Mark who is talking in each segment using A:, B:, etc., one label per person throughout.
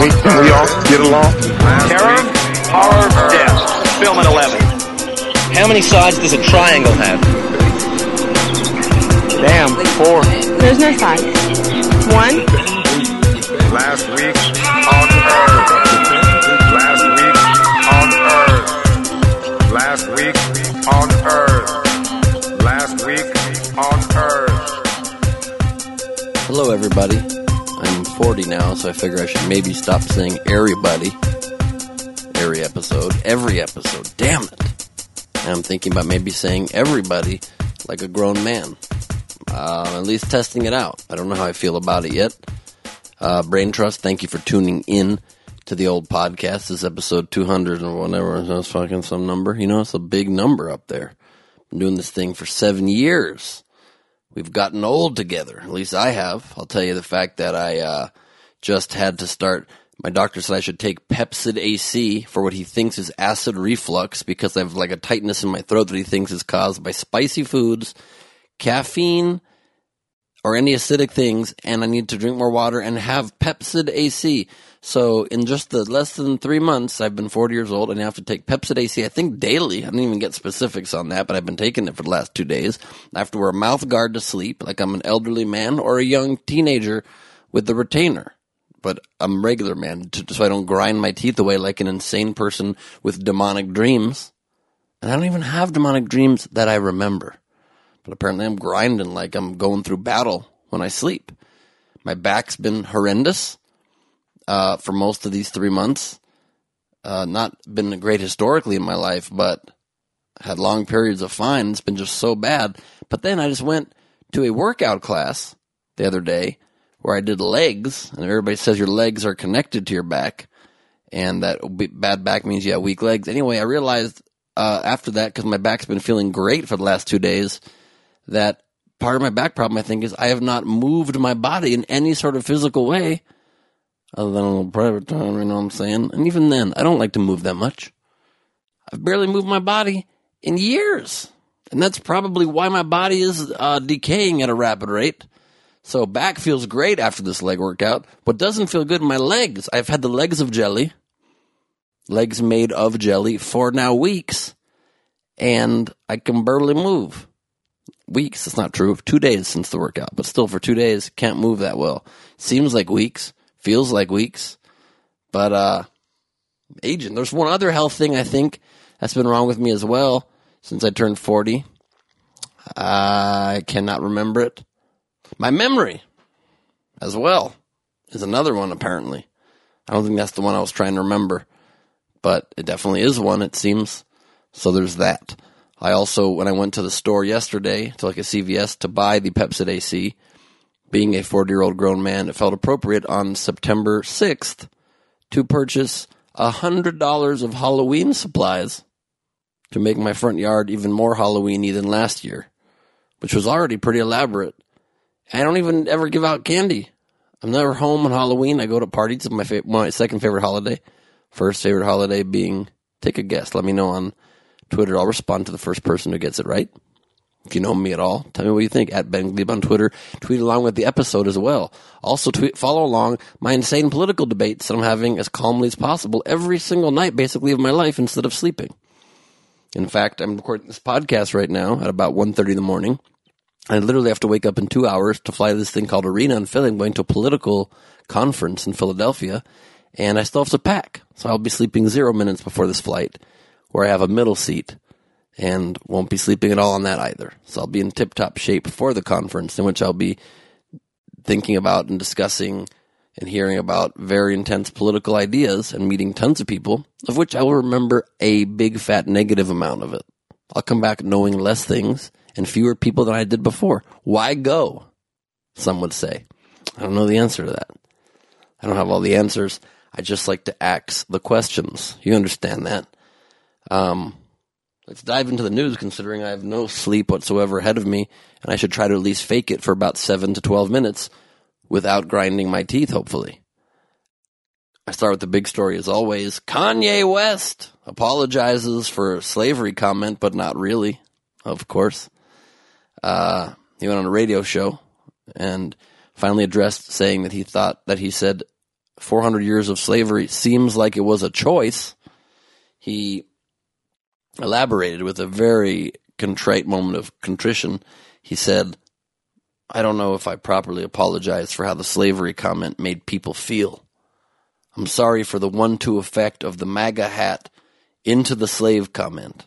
A: We, can we all get along?
B: Terror, horror, death. Film at 11.
C: How many sides does a triangle have?
A: Damn, four.
D: There's no sides. One,
A: Last week on Earth. Last week on Earth. Last week on Earth. Last week on Earth.
E: Hello, everybody. I'm 40 now, so I figure I should maybe stop saying everybody every episode. Every episode. Damn it. And I'm thinking about maybe saying everybody like a grown man. Uh, at least testing it out. I don't know how I feel about it yet. Uh, Brain Trust, thank you for tuning in to the old podcast. This is episode 200 or whatever. That's fucking some number. You know, it's a big number up there. Been doing this thing for seven years. We've gotten old together. At least I have. I'll tell you the fact that I uh, just had to start. My doctor said I should take Pepcid AC for what he thinks is acid reflux because I have like a tightness in my throat that he thinks is caused by spicy foods, caffeine, or any acidic things, and I need to drink more water and have Pepcid AC. So in just the less than three months, I've been 40 years old and I have to take Pepcid AC, I think daily. I didn't even get specifics on that, but I've been taking it for the last two days. I have to wear a mouth guard to sleep, like I'm an elderly man or a young teenager with the retainer. But I'm regular man, so I don't grind my teeth away like an insane person with demonic dreams. And I don't even have demonic dreams that I remember. But apparently I'm grinding like I'm going through battle when I sleep. My back's been horrendous uh, for most of these three months. Uh, not been great historically in my life, but had long periods of fine. It's been just so bad. But then I just went to a workout class the other day where I did legs, and everybody says your legs are connected to your back, and that bad back means you have weak legs. Anyway, I realized uh, after that, because my back's been feeling great for the last two days, that part of my back problem, I think, is I have not moved my body in any sort of physical way other than a little private time, you know what I'm saying? And even then, I don't like to move that much. I've barely moved my body in years. And that's probably why my body is uh, decaying at a rapid rate. So back feels great after this leg workout. What doesn't feel good in my legs, I've had the legs of jelly, legs made of jelly for now weeks, and I can barely move weeks. It's not true. Two days since the workout, but still for two days, can't move that well. Seems like weeks, feels like weeks, but uh, aging. There's one other health thing I think that's been wrong with me as well since I turned 40. I cannot remember it. My memory, as well, is another one apparently. I don't think that's the one I was trying to remember, but it definitely is one. It seems. So there's that. I also, when I went to the store yesterday to like a CVS to buy the Pepcid AC, being a 40 year old grown man, it felt appropriate on September 6th to purchase $100 of Halloween supplies to make my front yard even more Halloweeny than last year, which was already pretty elaborate. I don't even ever give out candy. I'm never home on Halloween. I go to parties. It's my, fa- my second favorite holiday. First favorite holiday being, take a guess. Let me know on Twitter. I'll respond to the first person who gets it right. If you know me at all, tell me what you think at Ben Gleib on Twitter. Tweet along with the episode as well. Also, tweet, follow along my insane political debates that I'm having as calmly as possible every single night, basically, of my life instead of sleeping. In fact, I'm recording this podcast right now at about 1.30 in the morning. I literally have to wake up in two hours to fly to this thing called Arena in Philly. I'm going to a political conference in Philadelphia, and I still have to pack. So I'll be sleeping zero minutes before this flight, where I have a middle seat, and won't be sleeping at all on that either. So I'll be in tip top shape for the conference, in which I'll be thinking about and discussing and hearing about very intense political ideas and meeting tons of people, of which I will remember a big fat negative amount of it. I'll come back knowing less things and fewer people than I did before. Why go? Some would say. I don't know the answer to that. I don't have all the answers. I just like to ask the questions. You understand that? Um, let's dive into the news considering I have no sleep whatsoever ahead of me and I should try to at least fake it for about 7 to 12 minutes without grinding my teeth, hopefully. I start with the big story as always. Kanye West apologizes for slavery comment, but not really, of course. Uh, he went on a radio show and finally addressed saying that he thought that he said 400 years of slavery seems like it was a choice. He elaborated with a very contrite moment of contrition. He said, I don't know if I properly apologized for how the slavery comment made people feel. I'm sorry for the one two effect of the MAGA hat into the slave comment.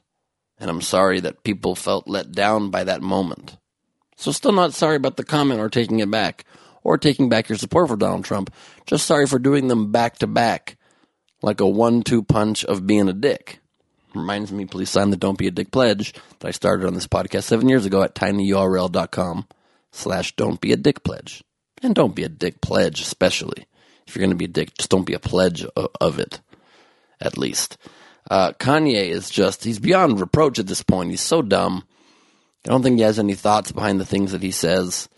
E: And I'm sorry that people felt let down by that moment. So, still not sorry about the comment or taking it back, or taking back your support for Donald Trump. Just sorry for doing them back to back, like a one two punch of being a dick. Reminds me, please sign the Don't Be a Dick pledge that I started on this podcast seven years ago at tinyurl.com slash Don't Be a Dick pledge. And don't be a dick pledge, especially. If you're going to be a dick, just don't be a pledge of, it, at least. Uh, Kanye is just, he's beyond reproach at this point. He's so dumb. I don't think he has any thoughts behind the things that he says.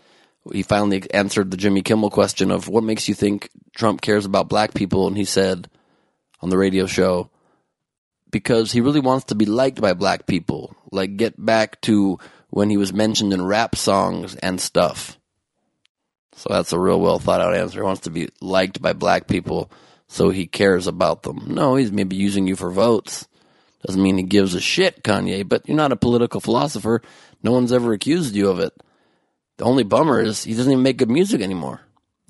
E: He finally answered the Jimmy Kimmel question of what makes you think Trump cares about black people. And he said on the radio show, because he really wants to be liked by black people. Like, get back to when he was mentioned in rap songs and stuff. So that's a real well thought out answer. He wants to be liked by black people, so he cares about them. No, he's maybe using you for votes. Doesn't mean he gives a shit, Kanye, but you're not a political philosopher. No one's ever accused you of it. The only bummer is he doesn't even make good music anymore.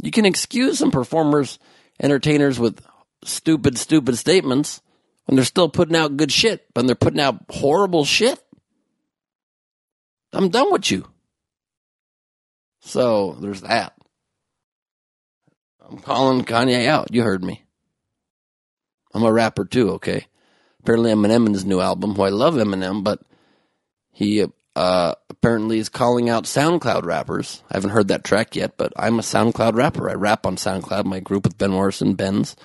E: You can excuse some performers, entertainers with stupid, stupid statements when they're still putting out good shit, when they're putting out horrible shit. I'm done with you. So there's that. I'm calling Kanye out. You heard me. I'm a rapper too, okay? Apparently Eminem in his new album, who I love Eminem, but he uh, apparently is calling out SoundCloud rappers. I haven't heard that track yet, but I'm a SoundCloud rapper. I rap on SoundCloud. My group with Ben Morrison, Ben's.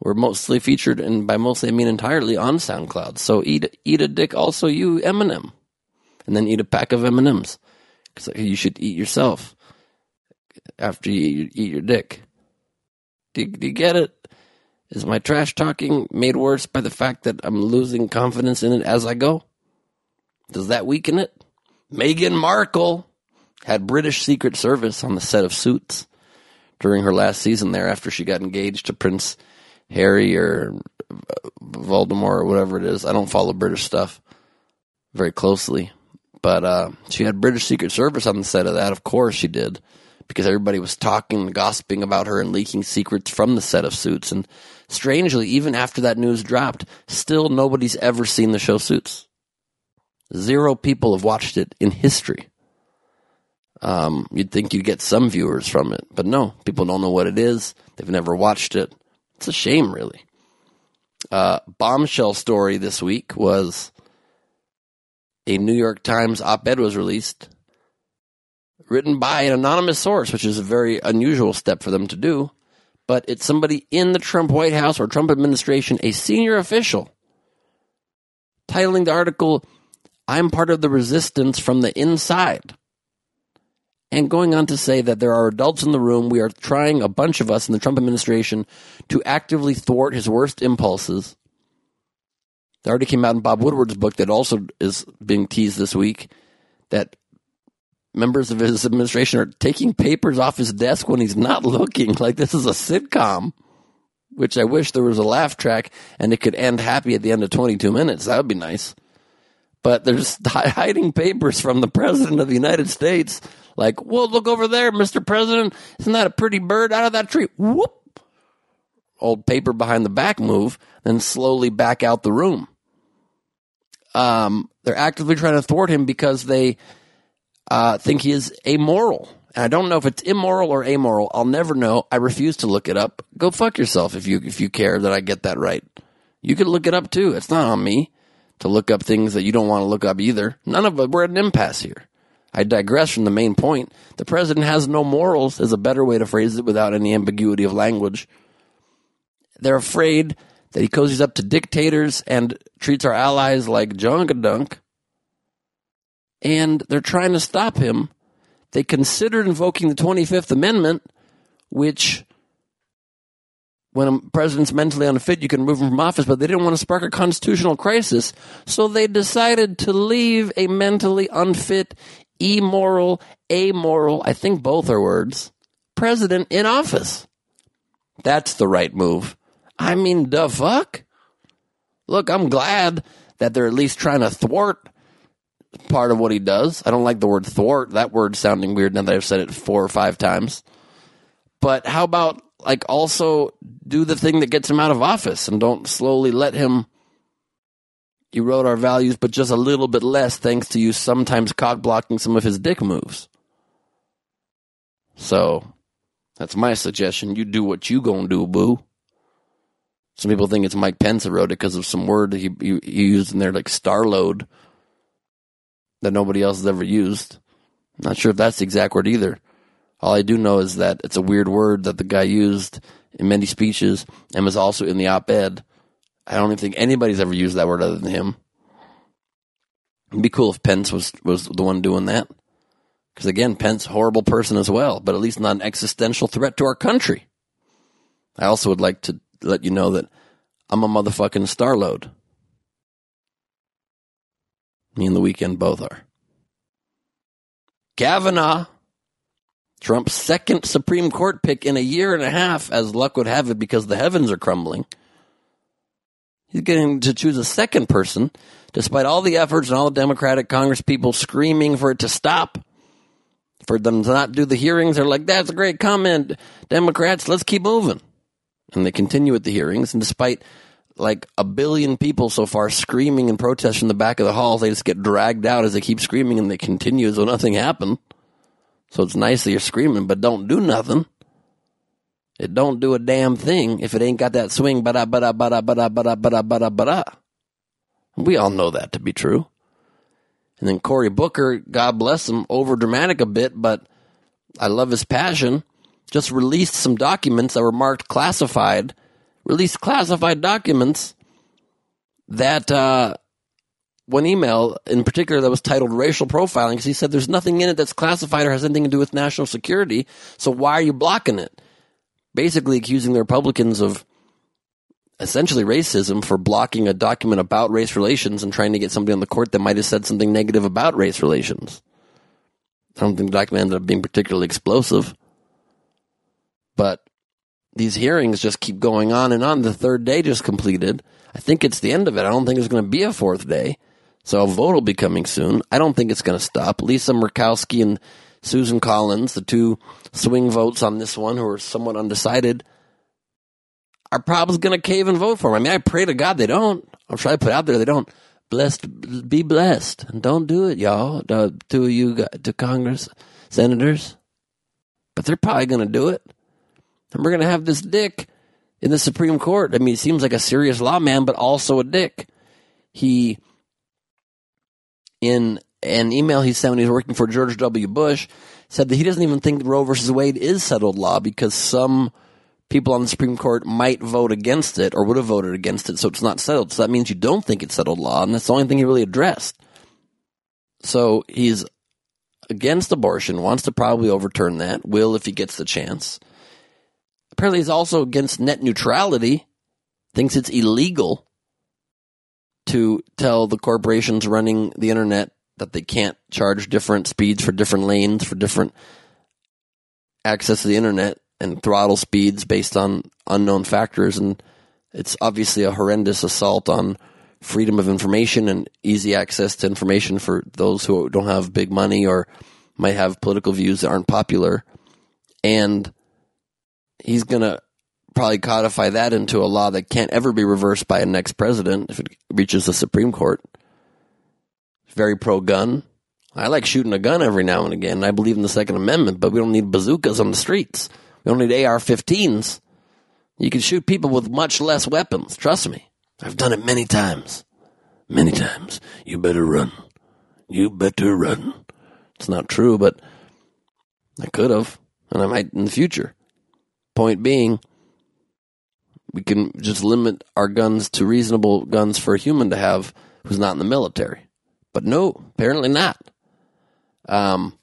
E: We're mostly featured, and by mostly I mean entirely on SoundCloud. So eat eat a dick, also you Eminem, and then eat a pack of M and M's because you should eat yourself after you eat your dick. Do, do you get it? Is my trash talking made worse by the fact that I'm losing confidence in it as I go? Does that weaken it? Meghan Markle had British Secret Service on the set of Suits during her last season there after she got engaged to Prince Harry or Voldemort or whatever it is. I don't follow British stuff very closely. But uh, she had British Secret Service on the set of that. Of course she did. Because everybody was talking and gossiping about her and leaking secrets from the set of Suits. And strangely, even after that news dropped, still nobody's ever seen the show Suits. Zero people have watched it in history. Um, you'd think you'd get some viewers from it, but no, people don't know what it is. They've never watched it. It's a shame, really. Uh, bombshell story this week was a New York Times op ed was released, written by an anonymous source, which is a very unusual step for them to do. But it's somebody in the Trump White House or Trump administration, a senior official, titling the article, I'm part of the resistance from the inside. And going on to say that there are adults in the room, we are trying, a bunch of us in the Trump administration, to actively thwart his worst impulses. That already came out in Bob Woodward's book that also is being teased this week that members of his administration are taking papers off his desk when he's not looking. Like this is a sitcom, which I wish there was a laugh track and it could end happy at the end of 22 minutes. That would be nice. But there's hiding papers from the president of the United States. Like, well, look over there, Mr. President. Isn't that a pretty bird out of that tree? Whoop. Old paper behind the back move, then slowly back out the room. Um, they're actively trying to thwart him because they uh, think he is amoral. And I don't know if it's immoral or amoral. I'll never know. I refuse to look it up. Go fuck yourself if you if you care that I get that right. You can look it up too. It's not on me to look up things that you don't want to look up either. None of us. We're at an impasse here. I digress from the main point. The president has no morals, is a better way to phrase it without any ambiguity of language. They're afraid that he cozies up to dictators and treats our allies like junkadunk. And they're trying to stop him. They considered invoking the 25th Amendment, which, when a president's mentally unfit, you can remove him from office, but they didn't want to spark a constitutional crisis. So they decided to leave a mentally unfit, immoral, amoral, I think both are words, president in office. That's the right move. I mean, the fuck? Look, I'm glad that they're at least trying to thwart part of what he does. I don't like the word thwart. That word sounding weird now that I've said it four or five times. But how about like also do the thing that gets him out of office and don't slowly let him erode our values, but just a little bit less thanks to you sometimes cock blocking some of his dick moves. So that's my suggestion. You do what you gonna do, boo. Some people think it's Mike Pence who wrote it because of some word he, he, he used in there, like starload, that nobody else has ever used. Not sure if that's the exact word either. All I do know is that it's a weird word that the guy used in many speeches and was also in the op-ed. I don't even think anybody's ever used that word other than him. It'd be cool if Pence was was the one doing that. Because again, Pence, horrible person as well, but at least not an existential threat to our country. I also would like to let you know that I'm a motherfucking starload. Me and the Weeknd both are. Kavanaugh, Trump's second Supreme Court pick in a year and a half, as luck would have it, because the heavens are crumbling. He's getting to choose a second person, despite all the efforts and all the Democratic Congress people screaming for it to stop, for them to not do the hearings. They're like, that's a great comment. Democrats, let's keep moving and they continue with the hearings. And despite like a billion people so far screaming and protesting in the back of the hall, they just get dragged out as they keep screaming and they continue as though nothing happened. So it's nice that you're screaming, but don't do nothing. It don't do a damn thing if it ain't got that swing. Ba da ba da ba da ba da ba da ba da ba da ba da. We all know that to be true. And then Cory Booker, God bless him, over dramatic a bit, but I love his passion just released some documents that were marked classified, released classified documents that uh, one email in particular that was titled racial profiling because he said there's nothing in it that's classified or has anything to do with national security. So why are you blocking it? Basically accusing the Republicans of essentially racism for blocking a document about race relations and trying to get somebody on the court that might have said something negative about race relations. I don't think the document ended up being particularly explosive. But these hearings just keep going on and on. The third day just completed. I think it's the end of it. I don't think there's going to be a fourth day. So a vote will be coming soon. I don't think it's going to stop. Lisa Murkowski and Susan Collins, the two swing votes on this one who are somewhat undecided, are probably going to cave and vote for him. I mean, I pray to God they don't. I'm try to put out there they don't. Blessed, be blessed, and don't do it, y'all. Uh, the two of you, to Congress senators, but they're probably going to do it. And we're going to have this dick in the Supreme Court. I mean, he seems like a serious lawman, but also a dick. He, in an email he sent when he was working for George W. Bush, said that he doesn't even think Roe versus Wade is settled law because some people on the Supreme Court might vote against it or would have voted against it, so it's not settled. So that means you don't think it's settled law, and that's the only thing he really addressed. So he's against abortion, wants to probably overturn that, will if he gets the chance apparently he's also against net neutrality, thinks it's illegal to tell the corporations running the internet that they can't charge different speeds for different lanes for different access to the internet and throttle speeds based on unknown factors and it's obviously a horrendous assault on freedom of information and easy access to information for those who don't have big money or might have political views that aren't popular and he's going to probably codify that into a law that can't ever be reversed by a next president if it reaches the Supreme Court. Very pro gun. I like shooting a gun every now and again. I believe in the Second Amendment, but we don't need bazookas on the streets. We don't need AR 15s. You can shoot people with much less weapons. Trust me. I've done it many times. Many times. You better run. You better run. it's not true, but I could have, and I might in the future. Point being, we can just limit our guns to reasonable guns for a human to have who's not in the military. But no, apparently not. Um,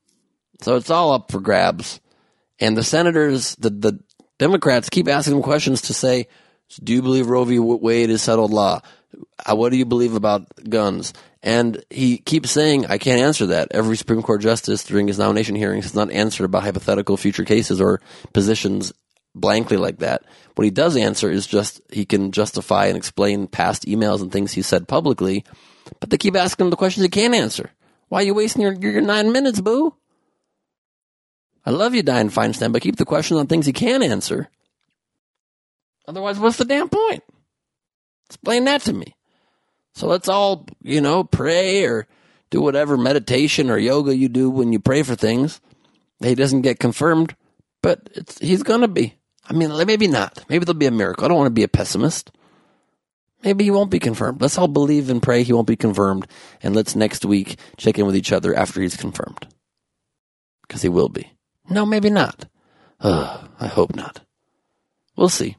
E: so it's all up for grabs. And the senators, the, the Democrats keep asking them questions to say, do you believe Roe v. Wade is settled law? Uh, What do you believe about guns? And he keeps saying, I can't answer that. Every Supreme Court justice during his nomination hearings has not answered about hypothetical future cases or positions blankly like that. What he does answer is just he can justify and explain past emails and things he said publicly, but they keep asking him the questions he can't answer. Why are you wasting your, your nine minutes, boo? I love you, Dianne Feinstein, but keep the questions on things he can answer. Otherwise, what's the damn point? Explain that to me. So let's all, you know, pray or do whatever meditation or yoga you do when you pray for things. He doesn't get confirmed, but he's going to be. I mean, maybe not. Maybe there'll be a miracle. I don't want to be a pessimist. Maybe he won't be confirmed. Let's all believe and pray he won't be confirmed. And let's next week check in with each other after he's confirmed. Because he will be. No, maybe not. Ugh, I hope not. We'll see.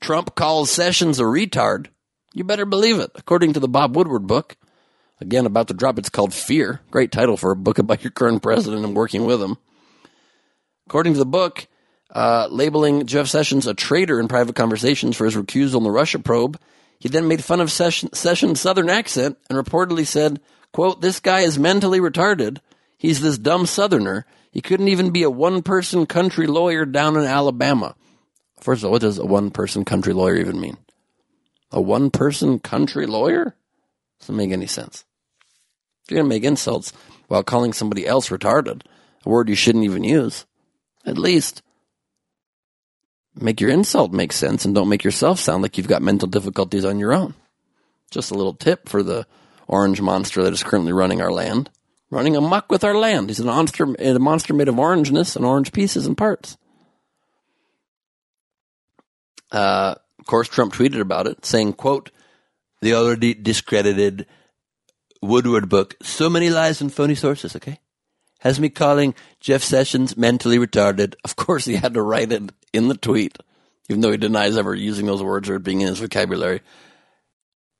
E: Trump calls Sessions a retard. You better believe it, according to the Bob Woodward book. Again, about to drop. It's called Fear. Great title for a book about your current president and working with him. According to the book, uh, labeling Jeff Sessions a traitor in private conversations for his recusal in the Russia probe, he then made fun of Session, Sessions' southern accent and reportedly said, quote, this guy is mentally retarded. He's this dumb southerner. He couldn't even be a one person country lawyer down in Alabama. First of all, what does a one person country lawyer even mean? A one person country lawyer? Doesn't make any sense. If you're going to make insults while calling somebody else retarded, a word you shouldn't even use, at least make your insult make sense and don't make yourself sound like you've got mental difficulties on your own. Just a little tip for the orange monster that is currently running our land. Running amok with our land. He's a monster, a monster made of orangeness and orange pieces and parts. Uh, of course, Trump tweeted about it, saying, quote, the already discredited Woodward book, so many lies and phony sources, okay? Has me calling Jeff Sessions mentally retarded. Of course, he had to write it in the tweet, even though he denies ever using those words or being in his vocabulary.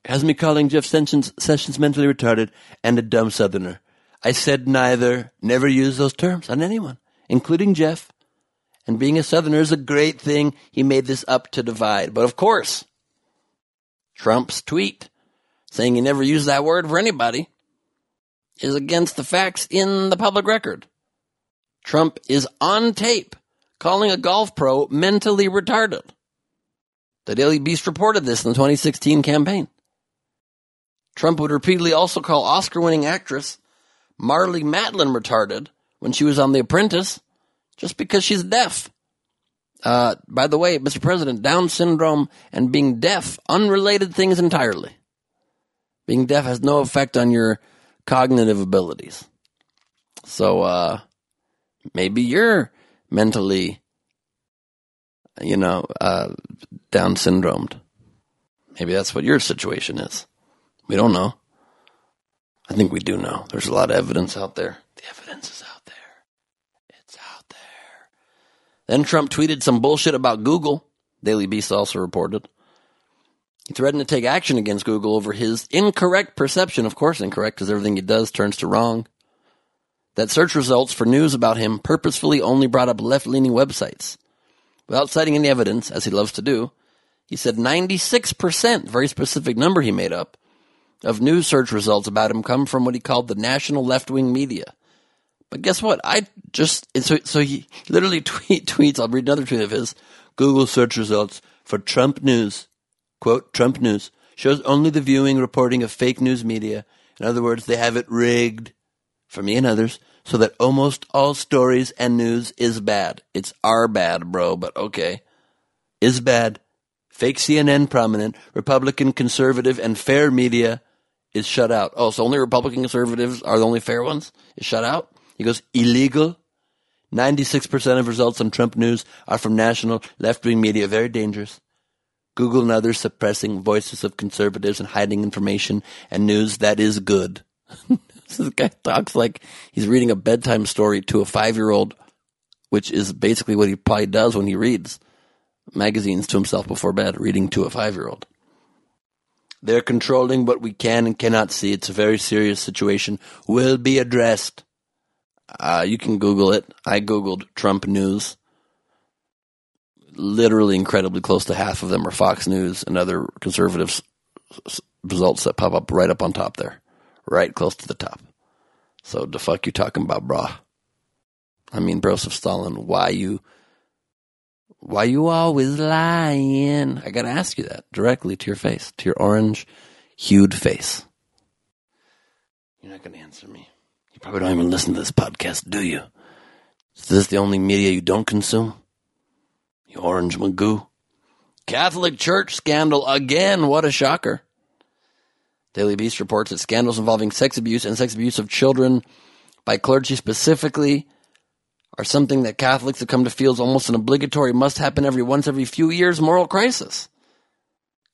E: Has me calling Jeff Sessions, Sessions mentally retarded and a dumb southerner. I said neither, never use those terms on anyone, including Jeff. And being a southerner is a great thing. He made this up to divide. But of course, Trump's tweet saying he never used that word for anybody is against the facts in the public record. Trump is on tape calling a golf pro mentally retarded. The Daily Beast reported this in the 2016 campaign. Trump would repeatedly also call Oscar winning actress Marlee Matlin retarded when she was on The Apprentice just because she's deaf. Uh, by the way, Mr. President, Down syndrome and being deaf, unrelated things entirely. Being deaf has no effect on your cognitive abilities. So, uh, maybe you're mentally, you know, uh, Down syndromed. Maybe that's what your situation is. We don't know. I think we do know. There's a lot of evidence out there. The evidence is out there. It's out there. Then Trump tweeted some bullshit about Google. Daily Beast also reported. He threatened to take action against Google over his incorrect perception, of course incorrect, because everything he does turns to wrong. That search results for news about him purposefully only brought up left leaning websites. Without citing any evidence, as he loves to do, he said 96%, very specific number he made up, of news search results about him come from what he called the national left wing media. But guess what? I just so so he literally tweet tweets. I'll read another tweet of his. Google search results for Trump news, quote Trump news shows only the viewing reporting of fake news media. In other words, they have it rigged for me and others so that almost all stories and news is bad. It's our bad, bro, but okay. Is bad. Fake CNN prominent, Republican conservative, and fair media is shut out. Oh, so only Republican conservatives are the only fair ones? Is shut out? He goes, illegal. 96% of results on Trump news are from national left wing media. Very dangerous. Google and others suppressing voices of conservatives and hiding information and news that is good. This guy talks like he's reading a bedtime story to a five year old, which is basically what he probably does when he reads magazines to himself before bed, reading to a five year old. They're controlling what we can and cannot see. It's a very serious situation. Will be addressed. Uh, you can Google it. I Googled Trump news. Literally incredibly close to half of them are Fox News and other conservative results that pop up right up on top there. Right close to the top. So the fuck you talking about, brah? I mean, Broseph Stalin, why you, why you always lying? I gotta ask you that directly to your face, to your orange hued face. You're not gonna answer me. You probably don't even listen to this podcast, do you? Is this the only media you don't consume? You orange magoo. Catholic Church scandal again. What a shocker. Daily Beast reports that scandals involving sex abuse and sex abuse of children by clergy specifically are something that Catholics have come to feel is almost an obligatory must happen every once every few years moral crisis.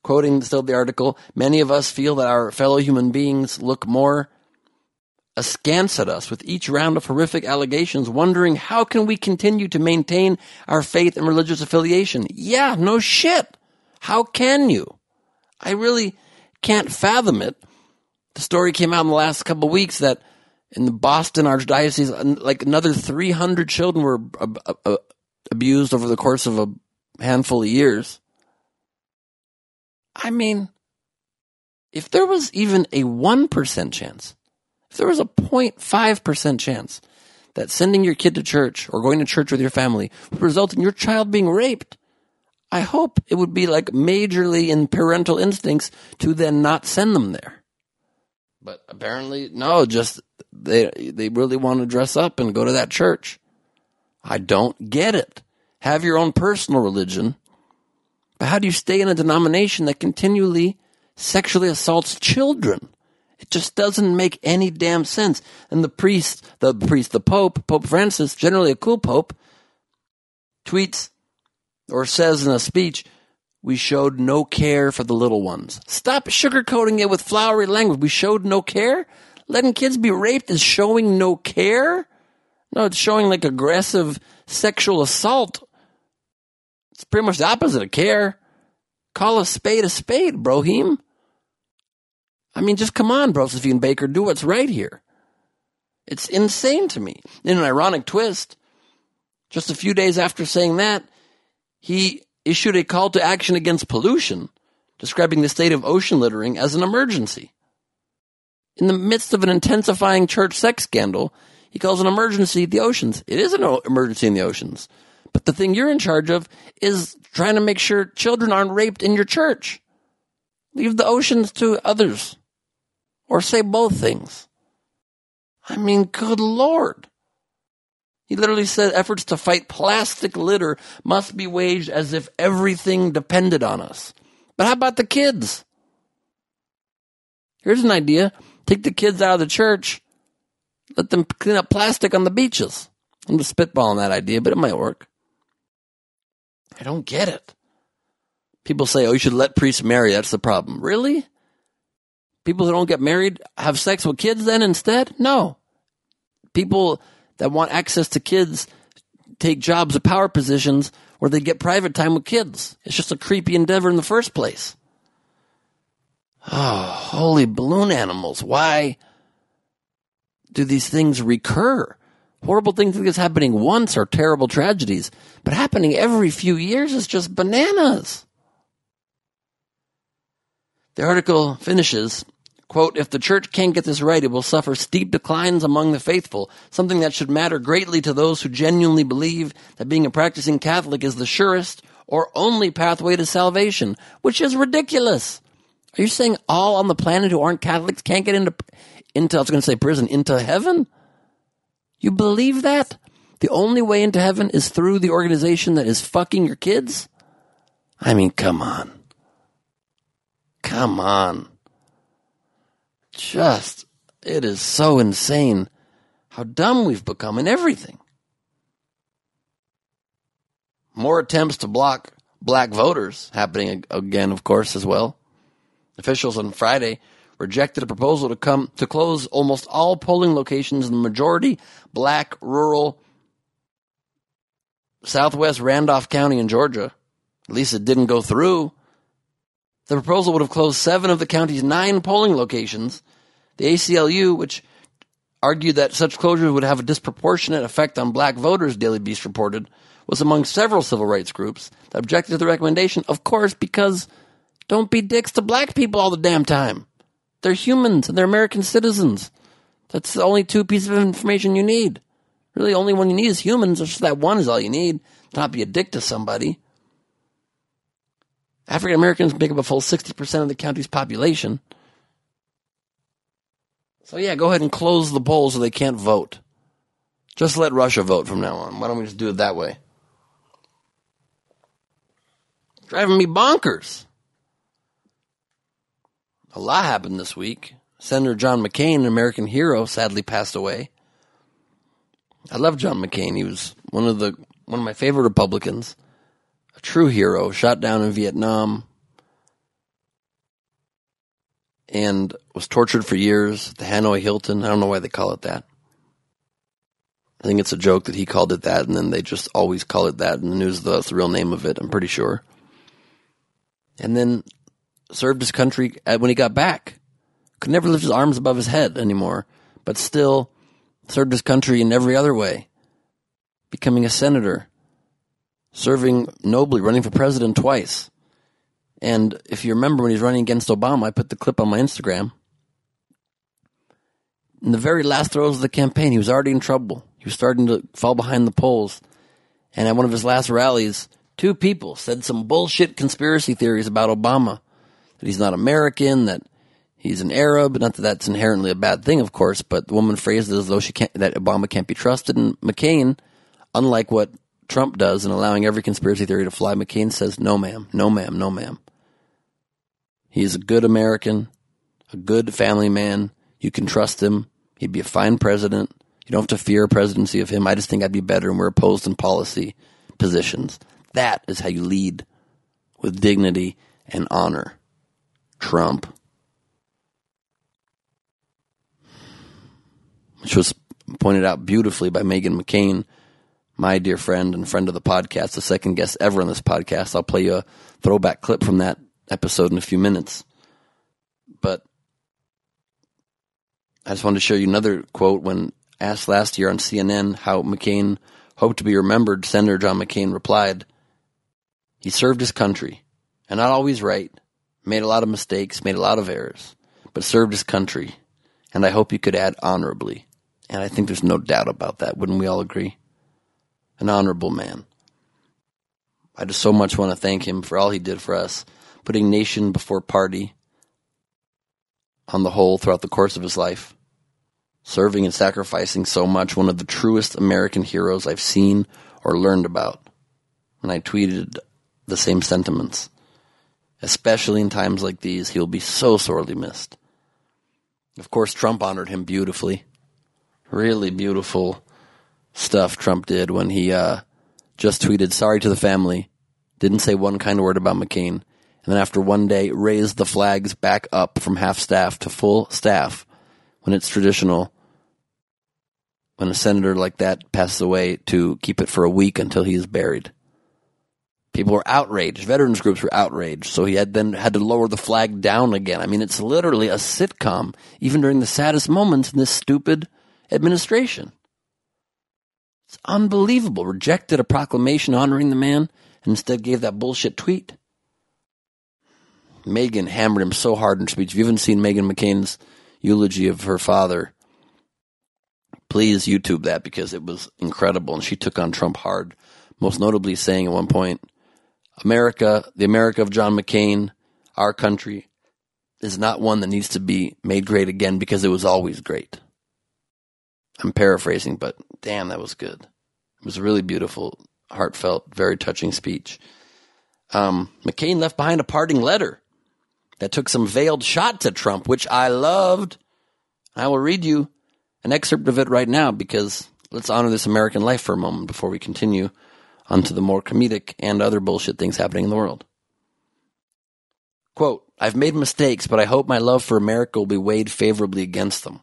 E: Quoting still the article, many of us feel that our fellow human beings look more askance at us with each round of horrific allegations, wondering how can we continue to maintain our faith and religious affiliation? Yeah, no shit. How can you? I really can't fathom it. The story came out in the last couple of weeks that in the Boston Archdiocese, like another 300 children were ab- ab- abused over the course of a handful of years. I mean, if there was even a 1% chance, if there was a 0.5% chance that sending your kid to church or going to church with your family would result in your child being raped, I hope it would be like majorly in parental instincts to then not send them there. But apparently, no, just they they really want to dress up and go to that church. I don't get it. Have your own personal religion, but how do you stay in a denomination that continually sexually assaults children? It just doesn't make any damn sense. And the priest, the priest, the Pope, Pope Francis, generally a cool Pope, tweets or says in a speech, we showed no care for the little ones. Stop sugarcoating it with flowery language. We showed no care? Letting kids be raped is showing no care? No, it's showing like aggressive sexual assault. It's pretty much the opposite of care. Call a spade a spade, Brohim. I mean, just come on, Josephine Baker, do what's right here. It's insane to me. In an ironic twist, just a few days after saying that, he issued a call to action against pollution, describing the state of ocean littering as an emergency. In the midst of an intensifying church sex scandal, he calls an emergency the oceans. It is an emergency in the oceans. But the thing you're in charge of is trying to make sure children aren't raped in your church. Leave the oceans to others. Or say both things. I mean, good lord. He literally said efforts to fight plastic litter must be waged as if everything depended on us. But how about the kids? Here's an idea. Take the kids out of the church. Let them clean up plastic on the beaches. I'm just spitballing that idea, but it might work. I don't get it. People say, oh, you should let priests marry. That's the problem. Really? People who don't get married have sex with kids then instead? No. People that want access to kids take jobs of power positions where they get private time with kids. It's just a creepy endeavor in the first place. Oh, holy balloon animals. Why do these things recur? Horrible things like this happening once are terrible tragedies, but happening every few years is just bananas. The article finishes, quote, if the church can't get this right, it will suffer steep declines among the faithful, something that should matter greatly to those who genuinely believe that being a practicing Catholic is the surest or only pathway to salvation, which is ridiculous. Are you saying all on the planet who aren't Catholics can't get into, into I was going to say prison, into heaven? You believe that? The only way into heaven is through the organization that is fucking your kids? I mean, come on. Come on. Just, it is so insane how dumb we've become in everything. More attempts to block black voters happening again, of course, as well. Officials on Friday rejected a proposal to come to close almost all polling locations in the majority black rural southwest Randolph County in Georgia. At least it didn't go through. The proposal would have closed seven of the county's nine polling locations. The ACLU, which argued that such closures would have a disproportionate effect on black voters, Daily Beast reported, was among several civil rights groups that objected to the recommendation, of course, because don't be dicks to black people all the damn time. They're humans and they're American citizens. That's the only two pieces of information you need. Really, only one you need is humans. Just that one is all you need. To not be a dick to somebody. African Americans make up a full 60% of the county's population. So yeah, go ahead and close the polls so they can't vote. Just let Russia vote from now on. Why don't we just do it that way? Driving me bonkers. A lot happened this week. Senator John McCain, an American hero, sadly passed away. I love John McCain. He was one of the one of my favorite Republicans, a true hero, shot down in Vietnam, and was tortured for years. The Hanoi Hilton. I don't know why they call it that. I think it's a joke that he called it that, and then they just always call it that in the news. That's the real name of it. I'm pretty sure. And then served his country uh, when he got back. Could never lift his arms above his head anymore, but still served his country in every other way. Becoming a senator, serving nobly, running for president twice. And if you remember when he was running against Obama, I put the clip on my Instagram. In the very last throes of the campaign, he was already in trouble. He was starting to fall behind the polls. And at one of his last rallies, two people said some bullshit conspiracy theories about Obama. That he's not American, that he's an Arab. Not that that's inherently a bad thing, of course, but the woman phrased it as though she can't, that Obama can't be trusted. And McCain, unlike what Trump does in allowing every conspiracy theory to fly, McCain says, no ma'am, no ma'am, no ma'am. He is a good American, a good family man. You can trust him. He'd be a fine president. You don't have to fear a presidency of him. I just think I'd be better and we're opposed in policy positions. That is how you lead with dignity and honor. Trump. Which was pointed out beautifully by Meghan McCain, my dear friend and friend of the podcast, the second guest ever on this podcast. I'll play you a throwback clip from that episode in a few minutes. But I just wanted to show you another quote when asked last year on CNN how McCain hoped to be remembered. Senator John McCain replied, He served his country, and not always right, made a lot of mistakes, made a lot of errors, but served his country, and I hope you could add honorably. And I think there's no doubt about that. Wouldn't we all agree? An honorable man. I just so much want to thank him for all he did for us, putting nation before party on the whole throughout the course of his life, serving and sacrificing so much, one of the truest American heroes I've seen or learned about. And I tweeted the same sentiments. Especially in times like these, he'll be so sorely missed. Of course, Trump honored him beautifully. Really beautiful stuff Trump did when he uh, just tweeted, sorry to the family, didn't say one kind word about McCain, and then after one day raised the flags back up from half staff to full staff when it's traditional when a senator like that passes away to keep it for a week until he is buried. People were outraged. Veterans groups were outraged. So he had then had to lower the flag down again. I mean, it's literally a sitcom, even during the saddest moments in this stupid administration. It's unbelievable. Rejected a proclamation honoring the man and instead gave that bullshit tweet. Meghan hammered him so hard in her speech. If you haven't seen Meghan McCain's eulogy of her father, please YouTube that because it was incredible. And she took on Trump hard, most notably saying at one point, America, the America of John McCain, our country, is not one that needs to be made great again because it was always great. I'm paraphrasing, but damn, that was good. It was a really beautiful, heartfelt, very touching speech. Um, McCain left behind a parting letter that took some veiled shots at Trump, which I loved. I will read you an excerpt of it right now because let's honor this American life for a moment before we continue onto the more comedic and other bullshit things happening in the world. Quote, I've made mistakes, but I hope my love for America will be weighed favorably against them.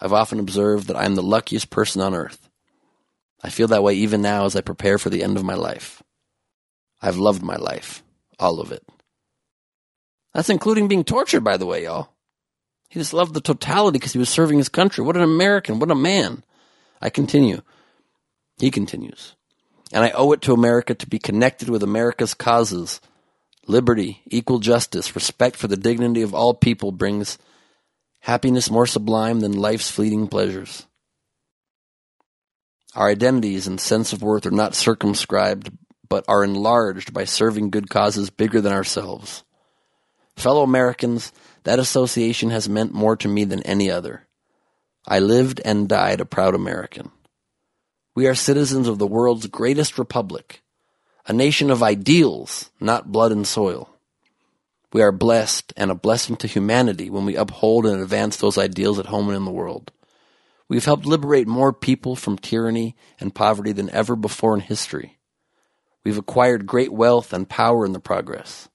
E: I've often observed that I'm the luckiest person on earth. I feel that way even now as I prepare for the end of my life. I've loved my life. All of it. That's including being tortured, by the way, y'all. He just loved the totality because he was serving his country. What an American. What a man. I continue. He continues. And I owe it to America to be connected with America's causes. Liberty, equal justice, respect for the dignity of all people brings happiness more sublime than life's fleeting pleasures. Our identities and sense of worth are not circumscribed, but are enlarged by serving good causes bigger than ourselves. Fellow Americans, that association has meant more to me than any other. I lived and died a proud American. We are citizens of the world's greatest republic, a nation of ideals, not blood and soil. We are blessed and a blessing to humanity when we uphold and advance those ideals at home and in the world. We've helped liberate more people from tyranny and poverty than ever before in history. We've acquired great wealth and power in the progress.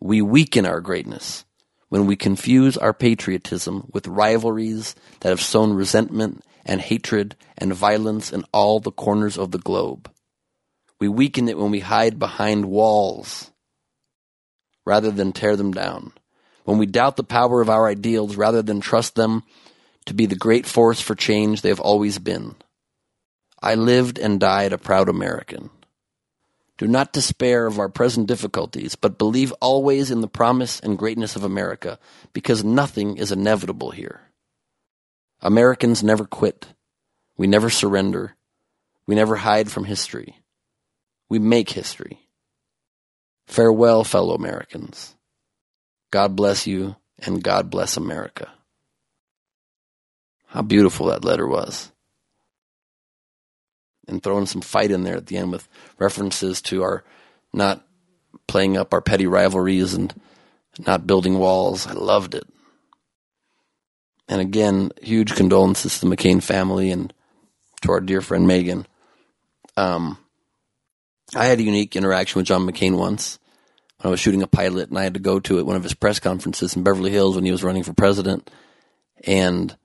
E: We weaken our greatness when we confuse our patriotism with rivalries that have sown resentment and hatred and violence in all the corners of the globe. We weaken it when we hide behind walls rather than tear them down. When we doubt the power of our ideals rather than trust them to be the great force for change they have always been. I lived and died a proud American. Do not despair of our present difficulties, but believe always in the promise and greatness of America, because nothing is inevitable here. Americans never quit. We never surrender. We never hide from history. We make history. Farewell, fellow Americans. God bless you, and God bless America. How beautiful that letter was. And throwing some fight in there at the end with references to our not playing up our petty rivalries and not building walls. I loved it. And again, huge condolences to the McCain family and to our dear friend Meghan. Um, I had a unique interaction with John McCain once when I was shooting a pilot and I had to go to one of his press conferences in Beverly Hills when he was running for president. And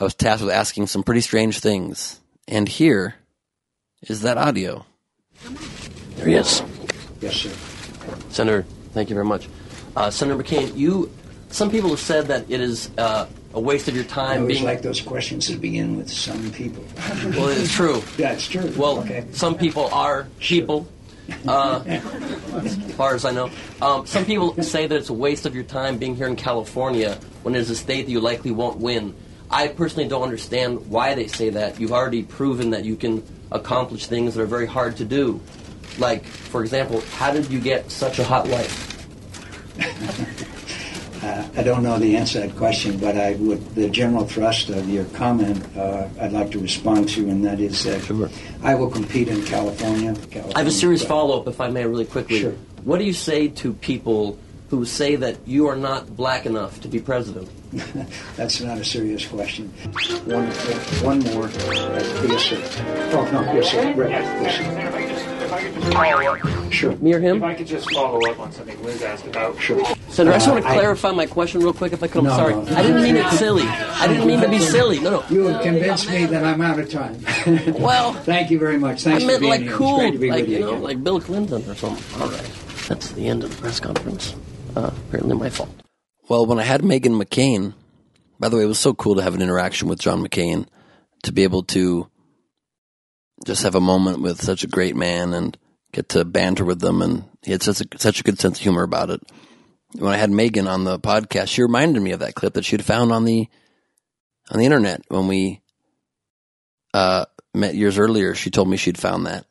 E: I was tasked with asking some pretty strange things. And here is that audio. There he is.
F: Yes, sir.
E: Senator, thank you very much. Uh, Senator McCain, you. Some people have said that it is uh, a waste of your
F: I
E: time
F: always
E: being.
F: like those questions that begin with some people.
E: well, it's true.
F: Yeah, it's true.
E: Well,
F: okay.
E: some people are people. Uh, as far as I know, um, some people say that it's a waste of your time being here in California when it's a state that you likely won't win. I personally don't understand why they say that. You've already proven that you can accomplish things that are very hard to do. Like, for example, how did you get such a hot wife?
F: I don't know the answer to that question, but I would the general thrust of your comment uh, I'd like to respond to, and that is that I will compete in California. California
E: I have a serious follow up, if I may, really quickly.
F: Sure.
E: What do you say to people who say that you are not black enough to be president?
F: That's not a serious question. One, one more. Uh, yes, sir. Oh no, yes, sir. Right. Yes, sir. Sure.
E: Me or him?
G: If I could just follow up on something Liz asked about.
F: Sure.
E: Senator, I just want to
F: Uh, I-
E: clarify my question real quick, if I could. I'm
F: No,
E: sorry.
F: no.
E: I didn't mean it silly. I didn't mean to be silly. No, no.
F: You have convinced me that I'm out of time.
E: Well,
F: thank you very much. Thanks
E: I meant
F: for being
E: like
F: here. It's
E: cool,
F: great to be
E: like
F: with you,
E: you know, like Bill Clinton or something. All right, that's the end of the press conference. Uh, apparently, my fault. Well, when I had Meghan McCain, by the way, it was so cool to have an interaction with John McCain, to be able to just have a moment with such a great man and get to banter with them, and he had such a, such a good sense of humor about it. When I had Meghan on the podcast, she reminded me of that clip that she'd found on the on the internet when we uh, met years earlier. She told me she'd found that,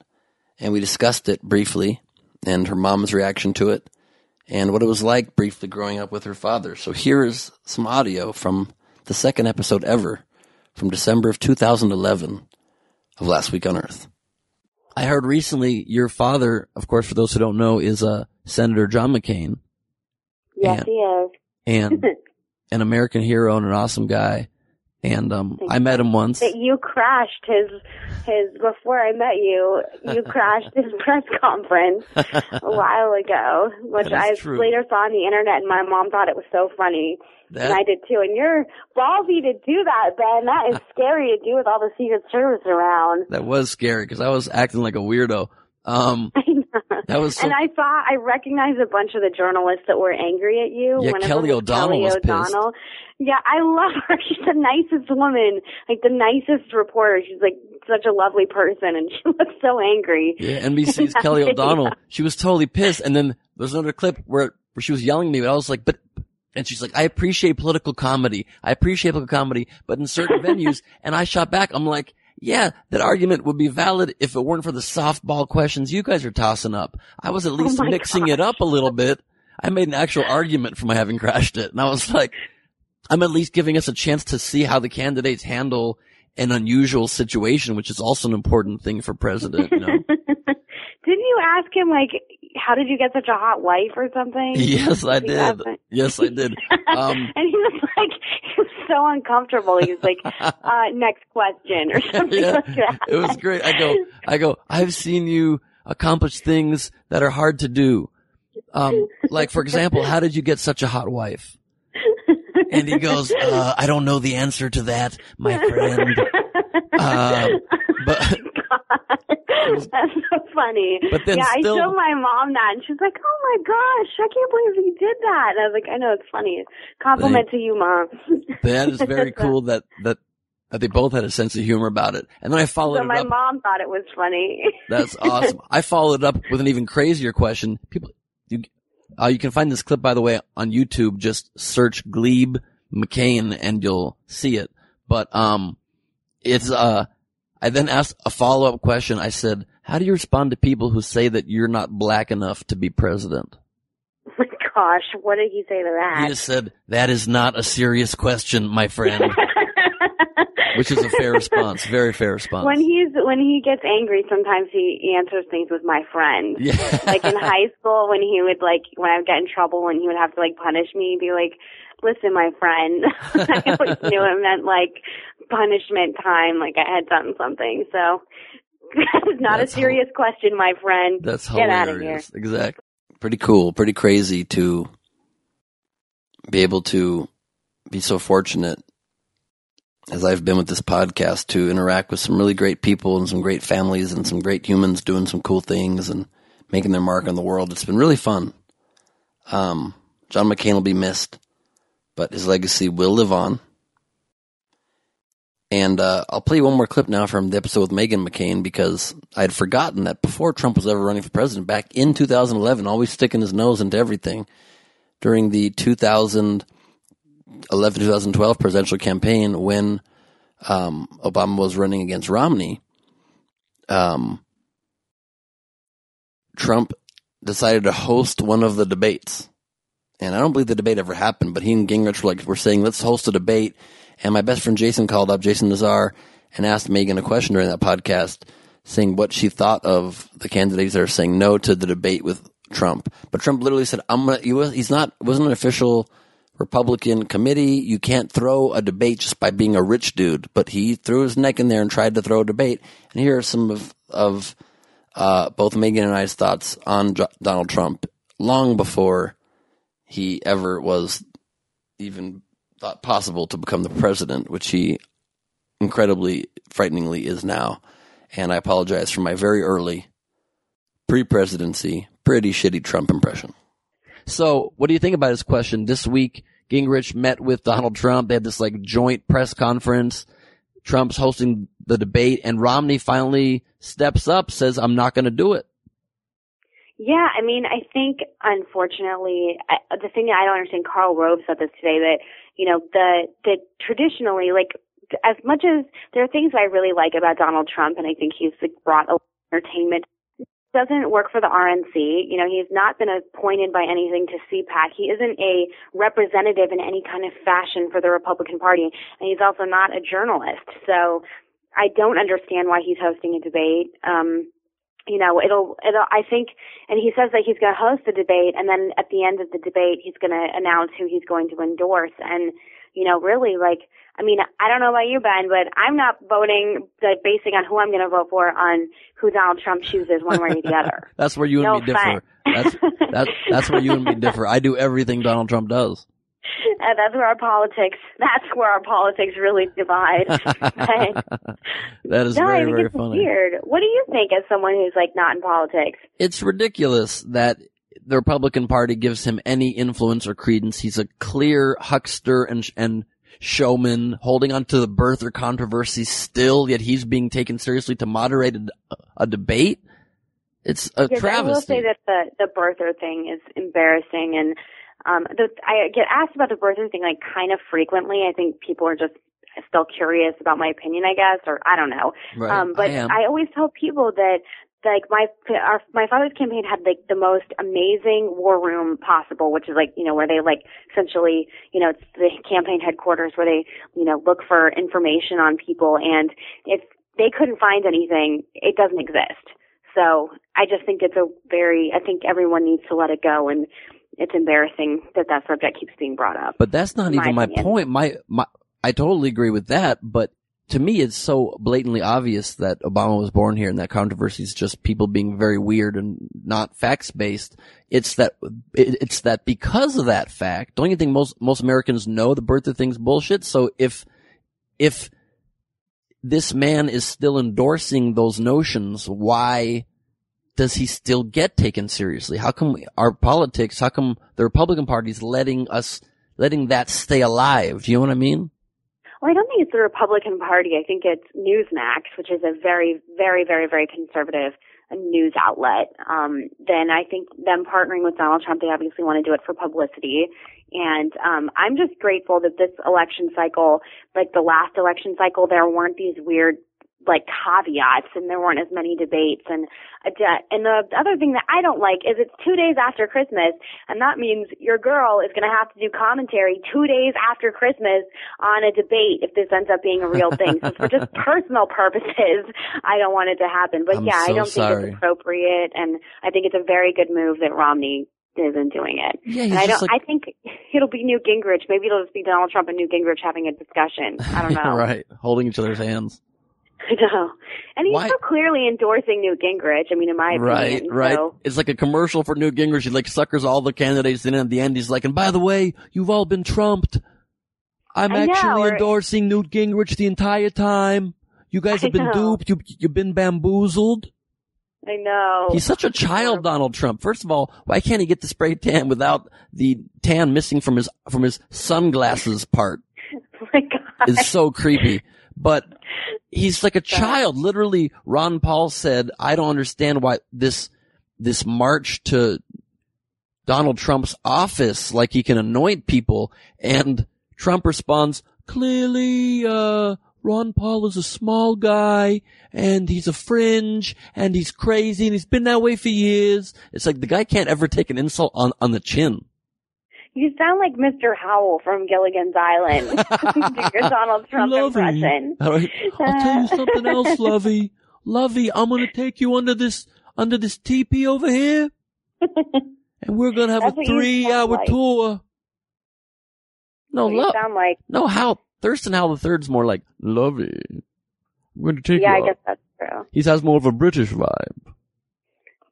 E: and we discussed it briefly, and her mom's reaction to it, and what it was like briefly growing up with her father. So here is some audio from the second episode ever from December of 2011 of Last Week on Earth. I heard recently your father, of course, for those who don't know, is uh, Senator John McCain.
H: Yes,
E: And-
H: he is.
E: and an American hero and an awesome guy. And um, I met him once.
H: That you crashed his his before I met you. You crashed his press conference a while ago, which I
E: true.
H: later saw on the internet, and my mom thought it was so funny.
E: That-
H: and I did too. And you're ballsy to do that, Ben. That is scary to do with all the Secret Service around.
E: That was scary because I was acting like a weirdo. Um, that was so,
H: and I saw, I recognized a bunch of the journalists that were angry at you.
E: Yeah,
H: One
E: Kelly O'Donnell
H: Kelly
E: was pissed.
H: O'Donnell. Yeah, I love her. She's the nicest woman, like the nicest reporter. She's like such a lovely person, and she looks so angry.
E: yeah, NBC's Kelly O'Donnell. She was totally pissed. And then there's another clip where, where she was yelling at me, but I was like, but, and she's like, I appreciate political comedy. I appreciate political comedy, but in certain venues, and I shot back, I'm like, yeah, that argument would be valid if it weren't for the softball questions you guys are tossing up. I was at oh least
H: Oh
E: mixing it up a little bit. I made an actual argument for my having crashed it. And I was like, I'm at least giving us a chance to see how the candidates handle an unusual situation, which is also an important thing for president, you know?
H: Didn't you ask him like, how did you get such a hot wife or something?
E: yes, I did. Yes, I did. Um,
H: and he was like, he was so uncomfortable. He was like, uh, next question or something
E: yeah,
H: like that.
E: it was great. I go, I go, I've seen you accomplish things that are hard to do. Um, like for example, how did you get such a hot wife? And he goes, uh, I don't know the answer to that, my friend. Uh, but
H: That's so funny.
E: But then
H: yeah,
E: still-
H: I showed my mom that, and she's like, "Oh my gosh, I can't believe you did that." And I was like, "I know it's funny. Compliment to you, mom."
E: that is very cool that, that, that they both had a sense of humor about it. And then I followed
H: up.
E: so
H: my
E: up.
H: mom thought it was funny.
E: That's awesome. I followed up with an even crazier question. People, uh, you can find this clip, by the way, on YouTube. Just search Gleib McCain and you'll see it. But, um, it's, uh, I then asked a follow-up question. I said, how do you respond to people who say that you're not black enough to be president?
H: oh my gosh, what did he say to
E: He
H: that?
E: just said, that is not a serious question, my friend. Which is a fair response. Very fair response.
H: when he's when he gets angry, sometimes he, answers things with my friend.
E: Yeah.
H: like in high school, when he would like when I would get in trouble, and he would have to like punish me, be like, "Listen, my friend." I always knew it meant like punishment time, like I had done something. So it's not
E: That's
H: a serious question, my friend.
E: That's
H: Get
E: hilarious.
H: out of here.
E: Exactly. Pretty cool. Pretty crazy to be able to be so fortunate as I've been with this podcast to interact with some really great people and some great families and some great humans doing some cool things and making their mark on the world. It's been really fun. Um, John McCain will be missed, but his legacy will live on. And uh, I'll play one more clip now from the episode with Meghan McCain because I'd forgotten that before Trump was ever running for president, back in 2011, always sticking his nose into everything during the 2011 2012 presidential campaign when um, Obama was running against Romney. Um, Trump decided to host one of the debates. And I don't believe the debate ever happened, but he and Gingrich were like, we're saying, let's host a debate. And my best friend Jason called up, Jason Nazar, and asked Meghan a question during that podcast, saying what she thought of the candidates that are saying no to the debate with Trump. But Trump literally said, I'm gonna, he was, he's not, wasn't an official Republican committee. You can't throw a debate just by being a rich dude. But he threw his neck in there and tried to throw a debate. And here are some of, of, uh, both Meghan and I's thoughts on Jo- Donald Trump long before he ever was even thought possible to become the president, which he incredibly, frighteningly is now. And I apologize for my very early pre presidency, pretty shitty Trump impression. So, what do you think about his question? This week, Gingrich met with Donald Trump. They had this like joint press conference. Trump's hosting the debate, and Romney finally steps up, says, I'm not going to do it.
H: Yeah, I mean, I think unfortunately, I, the thing I don't understand, Karl Rove said this today that you know the the traditionally like as much as there are things I really like about Donald Trump, and I think he's like, brought a lot of entertainment. Doesn't work for the RNC. You know, he's not been appointed by anything to CPAC. He isn't a representative in any kind of fashion for the Republican Party, and he's also not a journalist. So I don't understand why he's hosting a debate. Um, you know, it'll, it'll, I think, and he says that he's going to host the debate and then at the end of the debate, he's going to announce who he's going to endorse. And, you know, really like, I mean, I don't know about you, Ben, but I'm not voting like, basing on who I'm going to vote for on who Donald Trump chooses one way or the other.
E: that's where you
H: no
E: and me differ. That's, that's, that's where you and me differ. I do everything Donald Trump does.
H: And that's where our politics, that's where our politics really divide.
E: that is
H: no,
E: very,
H: I think
E: very
H: it's
E: funny.
H: weird. What do you think as someone who's like not in politics?
E: It's ridiculous that the Republican Party gives him any influence or credence. He's a clear huckster and and showman holding on to the birther controversy still, yet he's being taken seriously to moderate a, a debate. It's a
H: yes,
E: travesty.
H: I will say that the the birther thing is embarrassing, and um, the, I get asked about the birther thing like kind of frequently. I think people are just still curious about my opinion, I guess, or I don't know.
E: Right.
H: Um, but
E: I.
H: I always tell people that like my our, my father's campaign had like the most amazing war room possible, which is like you know where they like essentially you know it's the campaign headquarters where they you know look for information on people, and if they couldn't find anything, it doesn't exist. So I just think it's a very I think everyone needs to let it go, and it's embarrassing that that subject keeps being brought up.
E: But that's not even my
H: opinion.
E: point. My, my, I totally agree with that, but to me it's so blatantly obvious that Obama was born here and that controversy is just people being very weird and not facts based. It's that, it's that because of that fact, don't you think most, most Americans know the birth of things bullshit? So if, if this man is still endorsing those notions, why does he still get taken seriously? How come our politics, how come the Republican Party is letting us, letting that stay alive? Do you know what I mean?
H: Well, I don't think it's the Republican Party. I think it's Newsmax, which is a very, very, very, very conservative news outlet. Um, then I think them partnering with Donald Trump, they obviously want to do it for publicity. And um, I'm just grateful that this election cycle, like the last election cycle, there weren't these weird like caveats and there weren't as many debates and uh, and the other thing that I don't like is it's 2 days after Christmas and that means your girl is going to have to do commentary 2 days after Christmas on a debate if this ends up being a real thing so for just personal purposes I don't want it to happen but
E: I'm
H: yeah I don't think it's appropriate and I think it's a very good move that Romney isn't doing it.
E: Yeah, he's
H: and I don't
E: like-
H: I think it'll be Newt Gingrich maybe it'll just be Donald Trump and Newt Gingrich having a discussion. I don't know.
E: right. Holding each other's hands.
H: I know. And he's
E: Why-
H: so clearly endorsing Newt Gingrich. I mean, in my
E: Right,
H: opinion.
E: right.
H: So,
E: It's like a commercial for Newt Gingrich. He like suckers all the candidates in and at the end he's like, and by the way, you've all been trumped. I'm
H: I know,
E: actually
H: or-
E: endorsing Newt Gingrich the entire time. You guys
H: I
E: have been
H: know.
E: duped. You, you've been bamboozled.
H: I know.
E: He's such a child, Donald Trump. First of all, why can't he get the spray tan without the tan missing from his from his sunglasses part?
H: oh my God.
E: It's so creepy. But he's like a child. Literally, Ron Paul said, "I don't understand why this this march to Donald Trump's office, like he can anoint people." And Trump responds, "Clearly, uh, Ron Paul is a small guy and he's a fringe and he's crazy and he's been that way for years. It's like the guy can't ever take an insult on, on the chin.
H: You sound like Mr. Howell from Gilligan's Island. Your Donald Trump impression.
E: All right. I'll tell you something else, Lovey. Lovey, I'm gonna take you under this, under this teepee over here and we're gonna have
H: That's
E: a three-hour
H: like.
E: tour. No, love.
H: sound like.
E: No, Hal, Thurston Howell the third's more like, Lovey. I'm gonna take
H: Yeah, I
E: you out.
H: guess that's true.
E: He has more of a British vibe.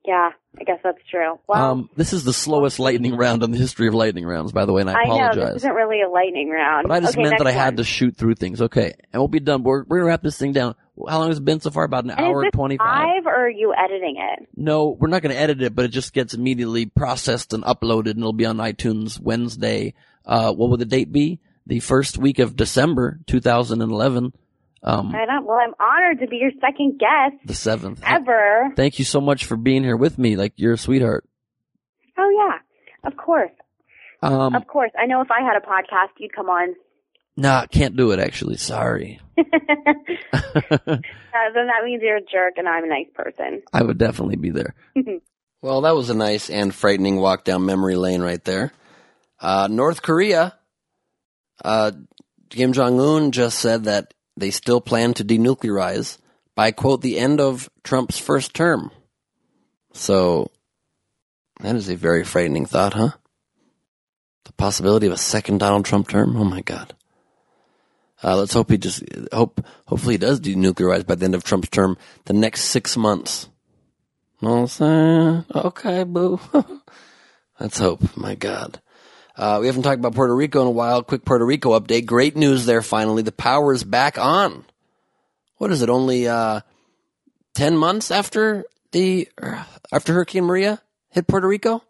H: Yeah, I guess that's true. Well,
E: um, this is the slowest lightning round in the history of lightning rounds, by the way, and I
H: I know
E: apologize.
H: this isn't really a lightning round.
E: but I just
H: okay,
E: meant that I
H: next
E: had to shoot through things. Okay, and we'll be done. We're, we're gonna wrap this thing down. How long has it been so far? About an
H: And
E: hour
H: this
E: twenty-five.
H: live or are you editing it?
E: No, we're not going to edit it, but it just gets immediately processed and uploaded, and it'll be on iTunes Wednesday. Uh, what would the date be? The first week of December, 2011, um,
H: I don't, well, I'm honored to be your second guest
E: the seventh.
H: ever.
E: Thank you so much for being here with me. Like you're a sweetheart.
H: Oh yeah, of course,
E: Um,
H: of course. I know if I had a podcast, you'd come on.
E: nah, can't do it. Actually, sorry.
H: Uh, then that means you're a jerk and I'm a nice person.
E: I would definitely be there. Well, that was a nice and frightening walk down memory lane right there. Uh, North Korea, uh, Kim Jong Un just said that they still plan to denuclearize by quote the end of Trump's first term. So that is a very frightening thought, huh? The possibility of a second Donald Trump term. Oh my God. Uh, let's hope he just hope. Hopefully, he does denuclearize by the end of Trump's term. The next six months. Know what I'm saying? Okay, boo. let's hope. My God. Uh, we haven't talked about Puerto Rico in a while. Quick Puerto Rico update. Great news there. Finally, the power is back on. What is it? Only uh, ten months after the after Hurricane Maria hit Puerto Rico.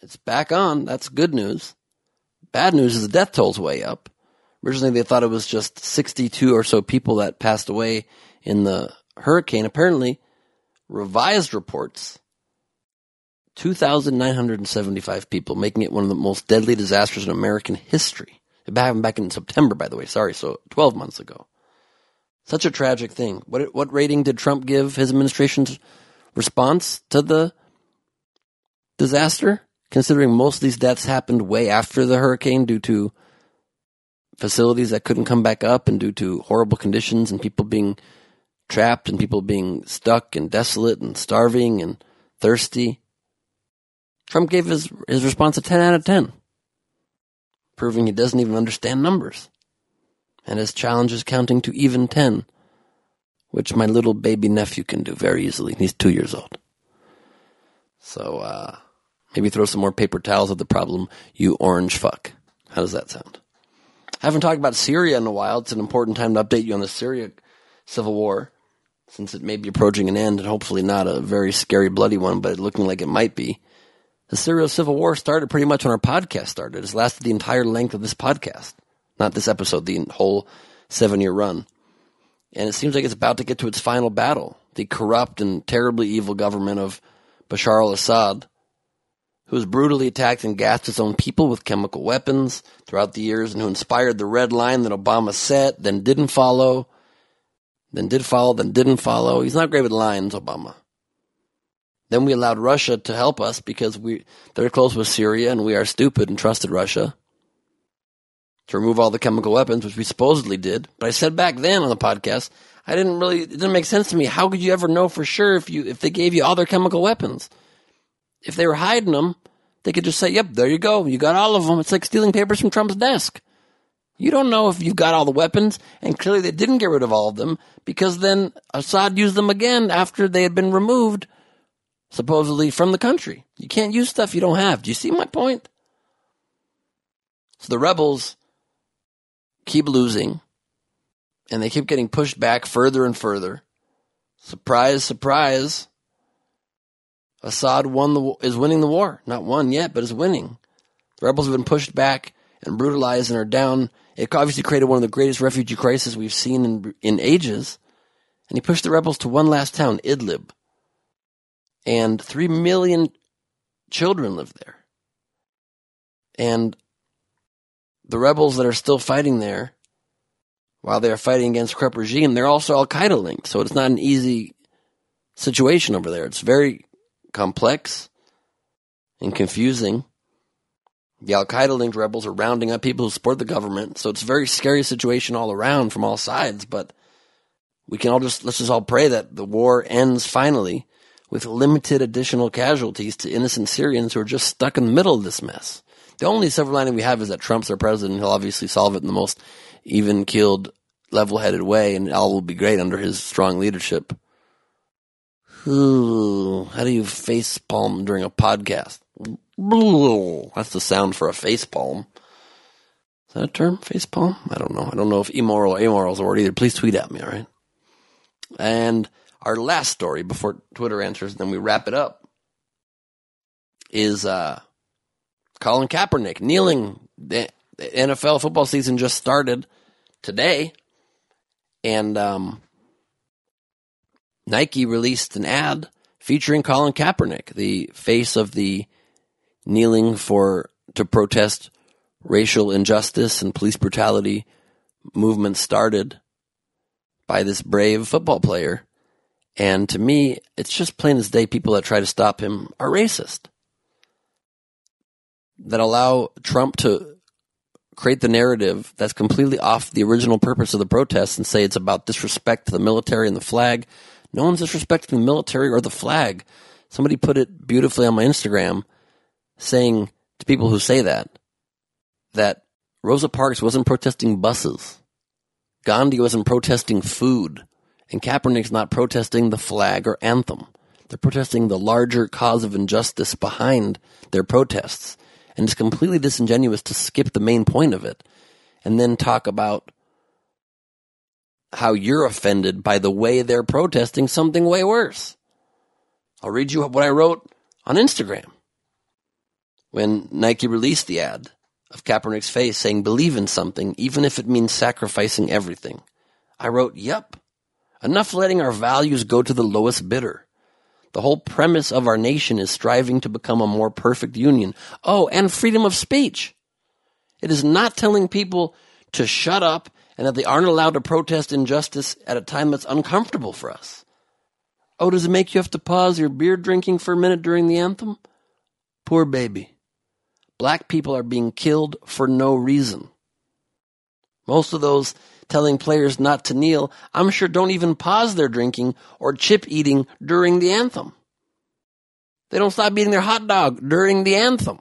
E: It's back on. That's good news. Bad news is the death toll's way up. Originally, they thought it was just 62 or so people that passed away in the hurricane. Apparently, revised reports 2,975 people, making it one of the most deadly disasters in American history. It happened back in September, by the way. Sorry, so 12 months ago. Such a tragic thing. What what rating did Trump give his administration's response to the disaster? Considering most of these deaths happened way after the hurricane due to facilities that couldn't come back up and due to horrible conditions and people being trapped and people being stuck and desolate and starving and thirsty. Trump gave his, his response a 10 out of 10, proving he doesn't even understand numbers. And his challenge is counting to even 10, which my little baby nephew can do very easily. He's two years old. So, uh, maybe throw some more paper towels at the problem, you orange fuck. How does that sound? I haven't talked about Syria in a while. It's an important time to update you on the Syria civil war, since it may be approaching an end and hopefully not a very scary, bloody one, but looking like it might be. The Syria civil war started pretty much when our podcast started. It's lasted the entire length of this podcast. Not this episode, the whole seven year run. And it seems like it's about to get to its final battle. The corrupt and terribly evil government of Bashar al Assad, who has brutally attacked and gassed its own people with chemical weapons throughout the years, and who inspired the red line that Obama set, then didn't follow, then did follow, then didn't follow. He's not great with lines, Obama. Then we allowed Russia to help us because we they're close with Syria and we are stupid and trusted Russia to remove all the chemical weapons, which we supposedly did. But I said back then on the podcast, I didn't really it didn't make sense to me. How could you ever know for sure if you if they gave you all their chemical weapons? If they were hiding them, they could just say, "Yep, there you go. You got all of them." It's like stealing papers from Trump's desk. You don't know if you've got all the weapons, and clearly they didn't get rid of all of them because then Assad used them again after they had been removed supposedly from the country. You can't use stuff you don't have. Do you see my point? So the rebels keep losing and they keep getting pushed back further and further. Surprise, surprise. Assad won the is winning the war. Not won yet, but is winning. The rebels have been pushed back and brutalized and are down. It obviously created one of the greatest refugee crises we've seen in in ages. And he pushed the rebels to one last town, Idlib and three million children live there. And the rebels that are still fighting there, while they are fighting against corrupt regime, they're also Al Qaeda linked. So it's not an easy situation over there. It's very complex and confusing. The Al Qaeda linked rebels are rounding up people who support the government. So it's a very scary situation all around from all sides. But we can all just, let's just all pray that the war ends finally with limited additional casualties to innocent Syrians who are just stuck in the middle of this mess. The only silver lining we have is that Trump's our president. He'll obviously solve it in the most even keeled, level headed way, and all will be great under his strong leadership. Ooh, how do you face palm during a podcast? That's the sound for a face palm. Is that a term? Face palm? I don't know. I don't know if immoral or amoral is a word either. Please tweet at me, alright? And our last story before Twitter answers, and then we wrap it up, is uh, Colin Kaepernick kneeling. The NFL football season just started today, and um, Nike released an ad featuring Colin Kaepernick, the face of the kneeling for to protest racial injustice and police brutality movement started by this brave football player and to me, it's just plain as day people that try to stop him are racist. That allow Trump to create the narrative that's completely off the original purpose of the protest and say it's about disrespect to the military and the flag. No one's disrespecting the military or the flag. Somebody put it beautifully on my Instagram saying to people who say that, that Rosa Parks wasn't protesting buses. Gandhi wasn't protesting food. And Kaepernick's not protesting the flag or anthem. They're protesting the larger cause of injustice behind their protests. And it's completely disingenuous to skip the main point of it and then talk about how you're offended by the way they're protesting something way worse. I'll read you what I wrote on Instagram when Nike released the ad of Kaepernick's face saying, believe in something, even if it means sacrificing everything. I wrote, yep. Enough letting our values go to the lowest bidder. The whole premise of our nation is striving to become a more perfect union. Oh, and freedom of speech. It is not telling people to shut up and that they aren't allowed to protest injustice at a time that's uncomfortable for us. Oh, does it make you have to pause your beer drinking for a minute during the anthem? Poor baby. Black people are being killed for no reason. Most of those telling players not to kneel, I'm sure don't even pause their drinking or chip eating during the anthem. They don't stop eating their hot dog during the anthem.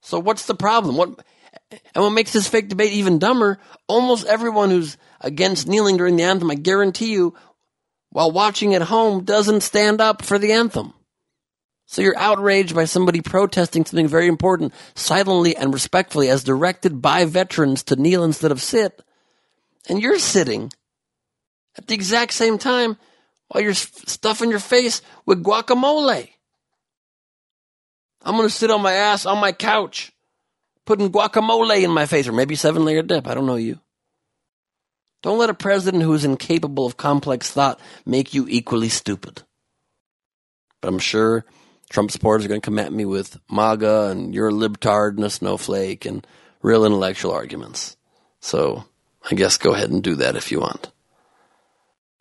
E: So what's the problem? What and what makes this fake debate even dumber, almost everyone who's against kneeling during the anthem, I guarantee you, while watching at home, doesn't stand up for the anthem. So you're outraged by somebody protesting something very important silently and respectfully as directed by veterans to kneel instead of sit. And you're sitting at the exact same time while you're stuffing your face with guacamole. I'm going to sit on my ass on my couch putting guacamole in my face, or maybe seven layer dip. I don't know you. Don't let a president who is incapable of complex thought make you equally stupid. But I'm sure Trump supporters are going to come at me with MAGA and you're a libtard and a snowflake and real intellectual arguments. So I guess go ahead and do that if you want.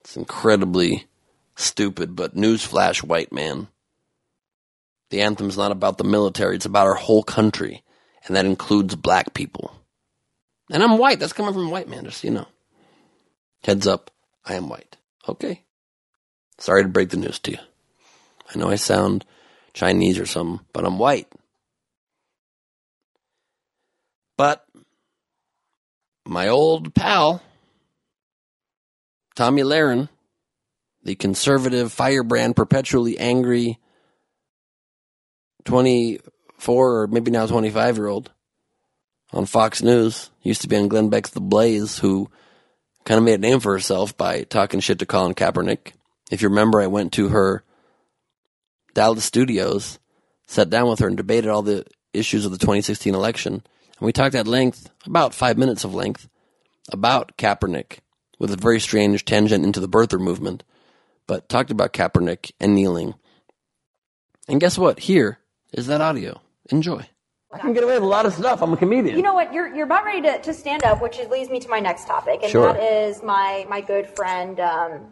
E: It's incredibly stupid, but newsflash, white man. The anthem's not about the military, it's about our whole country and that includes black people. And I'm white. That's coming from white man, just so you know. Heads up, I am white. Okay. Sorry to break the news to you. I know I sound Chinese or something, but I'm white. But my old pal, Tomi Lahren, the conservative firebrand, perpetually angry, 24 or maybe now 25 year old on Fox News. Used to be on Glenn Beck's The Blaze, who kind of made a name for herself by talking shit to Colin Kaepernick. If you remember, I went to her Dallas studios, sat down with her, and debated all the issues of the 2016 election. And we talked at length, about five minutes of length, about Kaepernick with a very strange tangent into the birther movement, but talked about Kaepernick and kneeling. And guess what? Here is that audio. Enjoy. I can get away with a lot of stuff. I'm a comedian.
I: You know what? You're, you're about ready to, to stand up, which leads me to my next topic, and
E: Sure.
I: that is my my good friend um,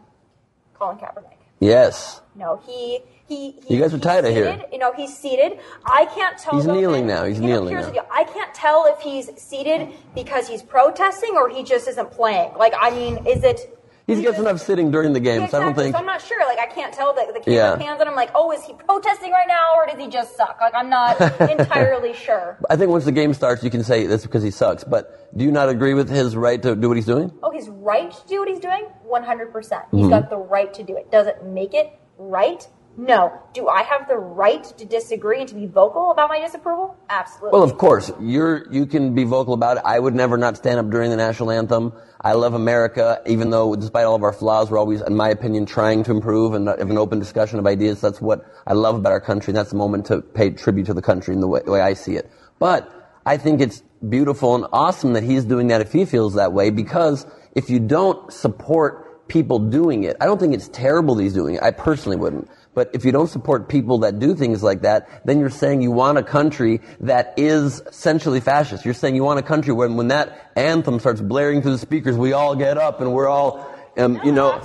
I: Colin Kaepernick.
E: Yes.
I: No, he he. he
E: You guys are
I: he's
E: tired of here.
I: You know, he's seated. I can't tell.
E: He's kneeling now. He's
I: you know,
E: kneeling
I: here's
E: now.
I: I can't tell if he's seated because he's protesting or he just isn't playing. Like, I mean, is it?
E: He gets enough sitting during the game,
I: Yeah,
E: so I don't think.
I: So I'm not sure. Like, I can't tell the, the camera
E: Yeah.
I: pans, and I'm like, oh, is he protesting right now, or does he just suck? Like, I'm not entirely sure.
E: I think once the game starts, you can say that's because he sucks. But do you not agree with his right to do what he's doing?
I: Oh, his right to do what he's doing? 100%. percent He's
E: Mhm.
I: got the right to do it. Does it make it right? No. Do I have the right to disagree and to be vocal about my disapproval? Absolutely.
E: Well, of course, you're you can be vocal about it. I would never not stand up during the national anthem. I love America, even though despite all of our flaws, we're always, in my opinion, trying to improve and have an open discussion of ideas. That's what I love about our country, and that's the moment to pay tribute to the country in the way, the way I see it. But I think it's beautiful and awesome that he's doing that if he feels that way, because if you don't support people doing it, I don't think it's terrible that he's doing it. I personally wouldn't. But if you don't support people that do things like that, then you're saying you want a country that is essentially fascist. You're saying you want a country where when that anthem starts blaring through the speakers, we all get up and we're all, um, you know,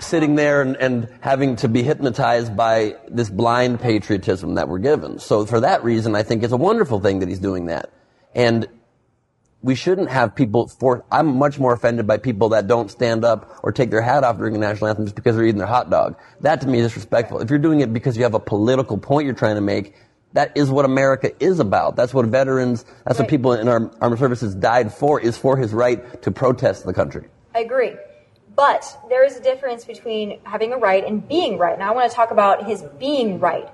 E: sitting there and, and having to be hypnotized by this blind patriotism that we're given. So for that reason, I think it's a wonderful thing that he's doing that. And we shouldn't have people for I'm much more offended by people that don't stand up or take their hat off during the national anthem just because they're eating their hot dog. That to me is disrespectful. If you're doing it because you have a political point you're trying to make, that is what America is about. That's what veterans, that's
I: Right.
E: what people in our armed services died for, is for his right to protest the country.
I: I agree. But there is a difference between having a right and being right. Now I want to talk about his being right.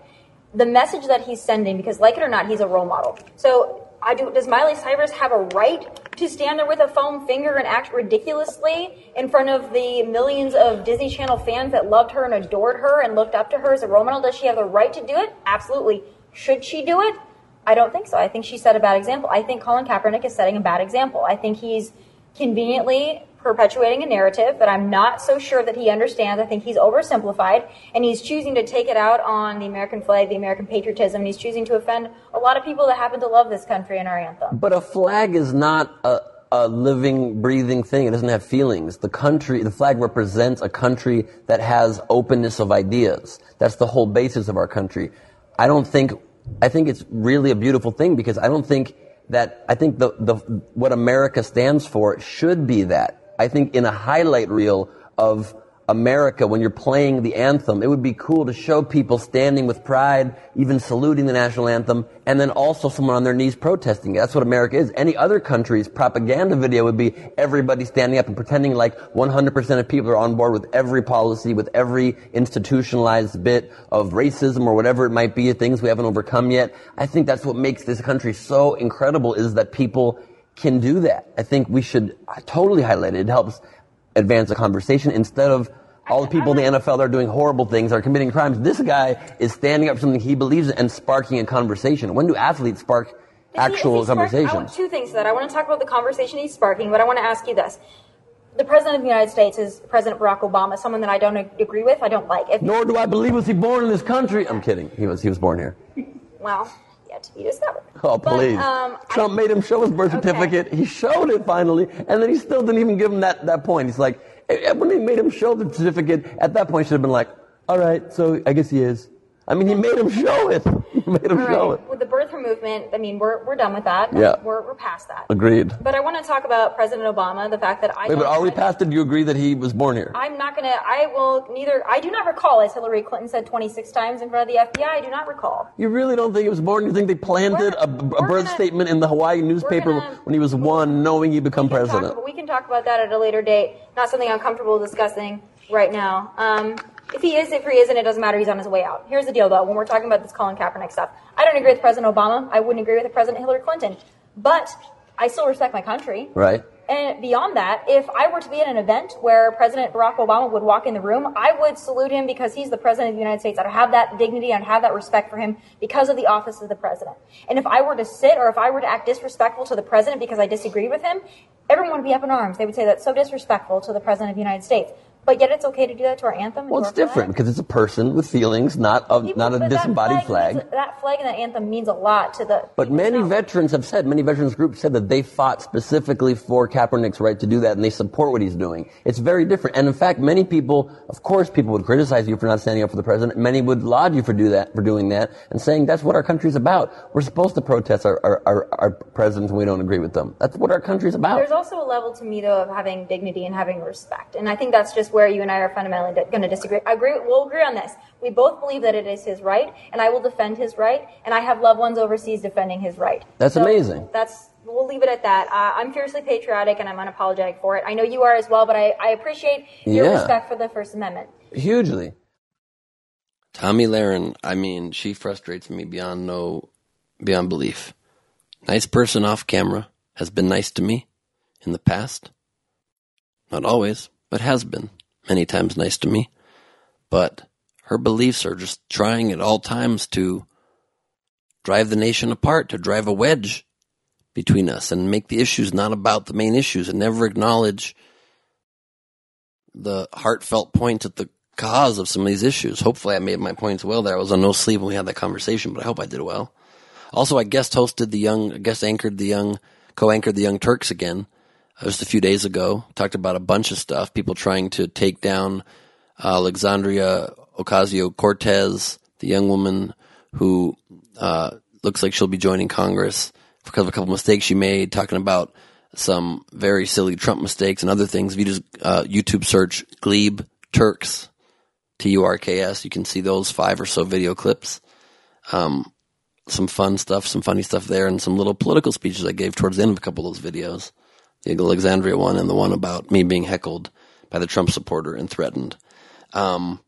I: The message that he's sending, because like it or not, he's a role model. So I do, does Miley Cyrus have a right to stand there with a foam finger and act ridiculously in front of the millions of Disney Channel fans that loved her and adored her and looked up to her as a role model? Does she have the right to do it? Absolutely. Should she do it? I don't think so. I think she set a bad example. I think Colin Kaepernick is setting a bad example. I think he's conveniently perpetuating a narrative that I'm not so sure that he understands. I think he's oversimplified and he's choosing to take it out on the American flag, the American patriotism, and he's choosing to offend a lot of people that happen to love this country and our anthem.
E: But a flag is not a, a living, breathing thing. It doesn't have feelings. The country, the flag represents a country that has openness of ideas. That's the whole basis of our country. I don't think, I think it's really a beautiful thing because I don't think that, I think the, the, what America stands for should be that. I think in a highlight reel of America, when you're playing the anthem, it would be cool to show people standing with pride, even saluting the national anthem, and then also someone on their knees protesting. That's what America is. Any other country's propaganda video would be everybody standing up and pretending like 100% of people are on board with every policy, with every institutionalized bit of racism or whatever it might be, things we haven't overcome yet. I think that's what makes this country so incredible is that people can do that. I think we should totally highlight it. It helps advance the conversation instead of all the people in the NFL that are doing horrible things, are committing crimes. This guy is standing up for something he believes in and sparking a conversation. When do athletes spark
I: If he- if
E: actual
I: he want two things to that. I want to talk about the conversation he's sparking, but I want to ask you this. The President of the United States is President Barack Obama, someone that I don't agree with, I don't like. If,
E: Nor do I believe was he born in this country. I'm kidding. He was he was born here.
I: well, yet to be discovered.
E: Oh
I: But,
E: please!
I: um,
E: Trump made him show his birth certificate. He showed it finally, and then he still didn't even give him that, that point. He's like, eh, when he made him show the certificate, at that point, he should have been like, all right, so I guess he is. I mean, he made him show it. Made him
I: All
E: show
I: right.
E: it.
I: With the birther movement, I mean, we're, we're done with that.
E: Yeah.
I: We're, we're past that.
E: Agreed.
I: But I want to talk about President Obama, the fact that I
E: Wait, but are we past it? Do you agree that he was born here?
I: I'm not going to, I will neither, I do not recall, as Hillary Clinton said 26 times in front of the FBI, I do not recall.
E: You really don't think he was born? You think they planted a, a birth statement in the Hawaii newspaper
I: gonna-
E: when he was one, knowing he'd become
I: Talk
E: president?
I: about- we can talk about that at a later date. Not something I'm comfortable discussing right now. Um, if he is, if he isn't, it doesn't matter. He's on his way out. Here's the deal, though. When we're talking about this Colin Kaepernick stuff, I don't agree with President Obama. I wouldn't agree with President Hillary Clinton. But I still respect my country.
E: Right.
I: And beyond that, if I were to be at an event where President Barack Obama would walk in the room, I would salute him because he's the President of the United States. I'd have that dignity and have that respect for him because of the office of the President. And if I were to sit or if I were to act disrespectful to the President because I disagreed with him, everyone would be up in arms. They would say that's so disrespectful to the President of the United States. But yet it's okay to do that to our anthem.
E: Well, it's
I: flag?
E: different because it's a person with feelings, not a, not a
I: But that
E: disembodied flag.
I: means- that flag and that anthem means a lot to the
E: But many veterans have said, many veterans groups said that they fought specifically for Kaepernick's right to do that and they support what he's doing. It's very different. And in fact, many people, of course, people would criticize you for not standing up for the president. Many would laud you for do that, for doing that and saying that's what our country's about. We're supposed to protest our, our, our, our presidents when we don't agree with them. That's what our country's about.
I: There's also a level to me though of having dignity and having respect, and I think that's just where you and I are fundamentally going to disagree. I agree. We'll agree on this. We both believe that it is his right, and I will defend his right, and I have loved ones overseas defending his right.
E: That's
I: So
E: amazing.
I: That's we'll leave it at that. Uh, I'm fiercely patriotic, and I'm unapologetic for it. I know you are as well, but I, I appreciate your
E: Yeah.
I: respect for the First Amendment.
E: Hugely. Tomi Lahren, I mean, she frustrates me beyond no, beyond belief. Nice person off camera, has been nice to me in the past. Not always, but has been many times nice to me. But her beliefs are just trying at all times to drive the nation apart, to drive a wedge between us and make the issues not about the main issues and never acknowledge the heartfelt point at the cause of some of these issues. Hopefully, I made my points well there. I was on no sleep when we had that conversation, but I hope I did well. Also, I guest hosted the young, I guest anchored the young, co-anchored the Young Turks again. Uh, Just a few days ago. Talked about a bunch of stuff. People trying to take down Alexandria Ocasio Cortez, the young woman who uh, looks like she'll be joining Congress because of a couple mistakes she made. Talking about some very silly Trump mistakes and other things. If you just uh, YouTube search Gleib Turks, T U R K S, you can see those five or so video clips. Um, some fun stuff, some funny stuff there, and some little political speeches I gave towards the end of a couple of those videos. The Alexandria one and the one about me being heckled by the Trump supporter and threatened. Um,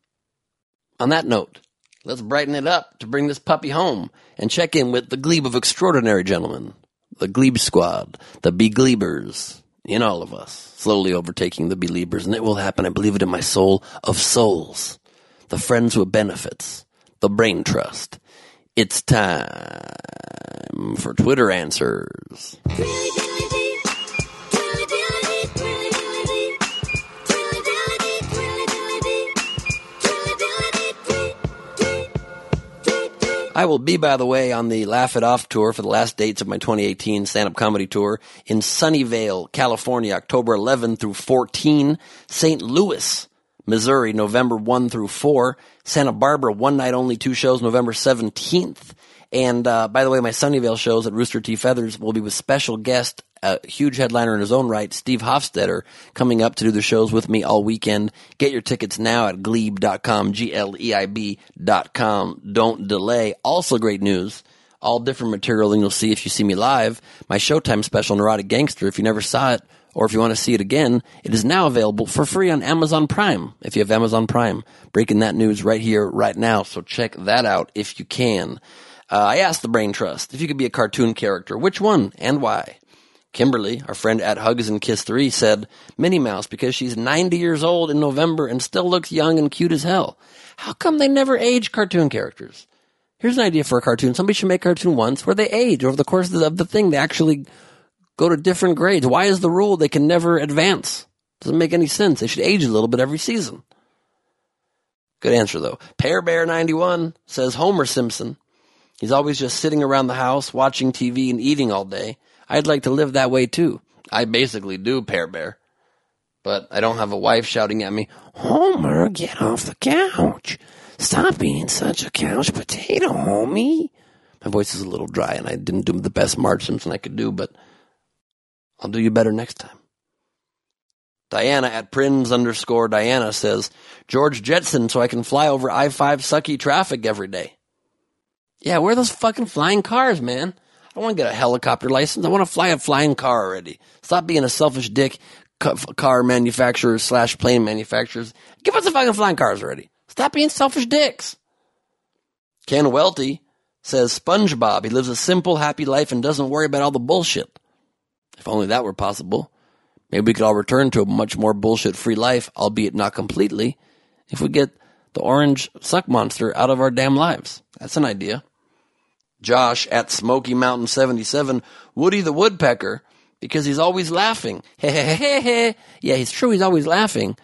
E: on that note, let's brighten it up to bring this puppy home and check in with the Gleib of extraordinary gentlemen, the Gleib squad, the begleebers, in all of us, slowly overtaking the believers, and it will happen, I believe it in my soul, of souls, the friends with benefits, the brain trust. It's time for Twitter answers. I will be, by the way, on the Laugh It Off tour for the last dates of my 2018 stand-up comedy tour in Sunnyvale, California, October 11 through 14, St. Louis, Missouri, November 1 through 4, Santa Barbara, one night only, two shows, November 17th. And uh, by the way, my Sunnyvale shows at Rooster T. Feathers will be with special guest a huge headliner in his own right, Steve Hofstetter, coming up to do the shows with me all weekend. Get your tickets now at gleib.com, G-L-E-I-B dot com. Don't delay. Also great news. All different material than you'll see if you see me live. My Showtime special, Neurotic Gangster, if you never saw it, or if you want to see it again, it is now available for free on Amazon Prime, if you have Amazon Prime. Breaking that news right here, right now, so check that out if you can. Uh, I asked the Brain Trust if you could be a cartoon character, which one and why? Kimberly, our friend at Hugs and Kiss 3, said Minnie Mouse because she's 90 years old in November and still looks young and cute as hell. How come they never age cartoon characters? Here's an idea for a cartoon. Somebody should make a cartoon once where they age over the course of the, thing. They actually go to different grades. Why is the rule they can never advance? Doesn't make any sense. They should age a little bit every season. Good answer though. Pear Bear 91 says Homer Simpson. He's always just sitting around the house watching TV and eating all day. I'd like to live that way too. I basically do, Pear Bear. But I don't have a wife shouting at me, Homer, get off the couch. Stop being such a couch potato, homie. My voice is a little dry and I didn't do the best Marge Simpson I could do, but I'll do you better next time. Diana at Prinz underscore Diana says, George Jetson so I can fly over I-5 sucky traffic every day. Yeah, where are those fucking flying cars, man? I want to get a helicopter license. I want to fly a flying car already. Stop being a selfish dick car manufacturer slash plane manufacturers. Give us the fucking flying cars already. Stop being selfish dicks. Ken Welty says SpongeBob. He lives a simple, happy life and doesn't worry about all the bullshit. If only that were possible. Maybe we could all return to a much more bullshit free life, albeit not completely, if we get the orange suck monster out of our damn lives. That's an idea. Josh at Smoky Mountain 77, Woody the Woodpecker, because he's always laughing. Yeah, he's true, he's always laughing.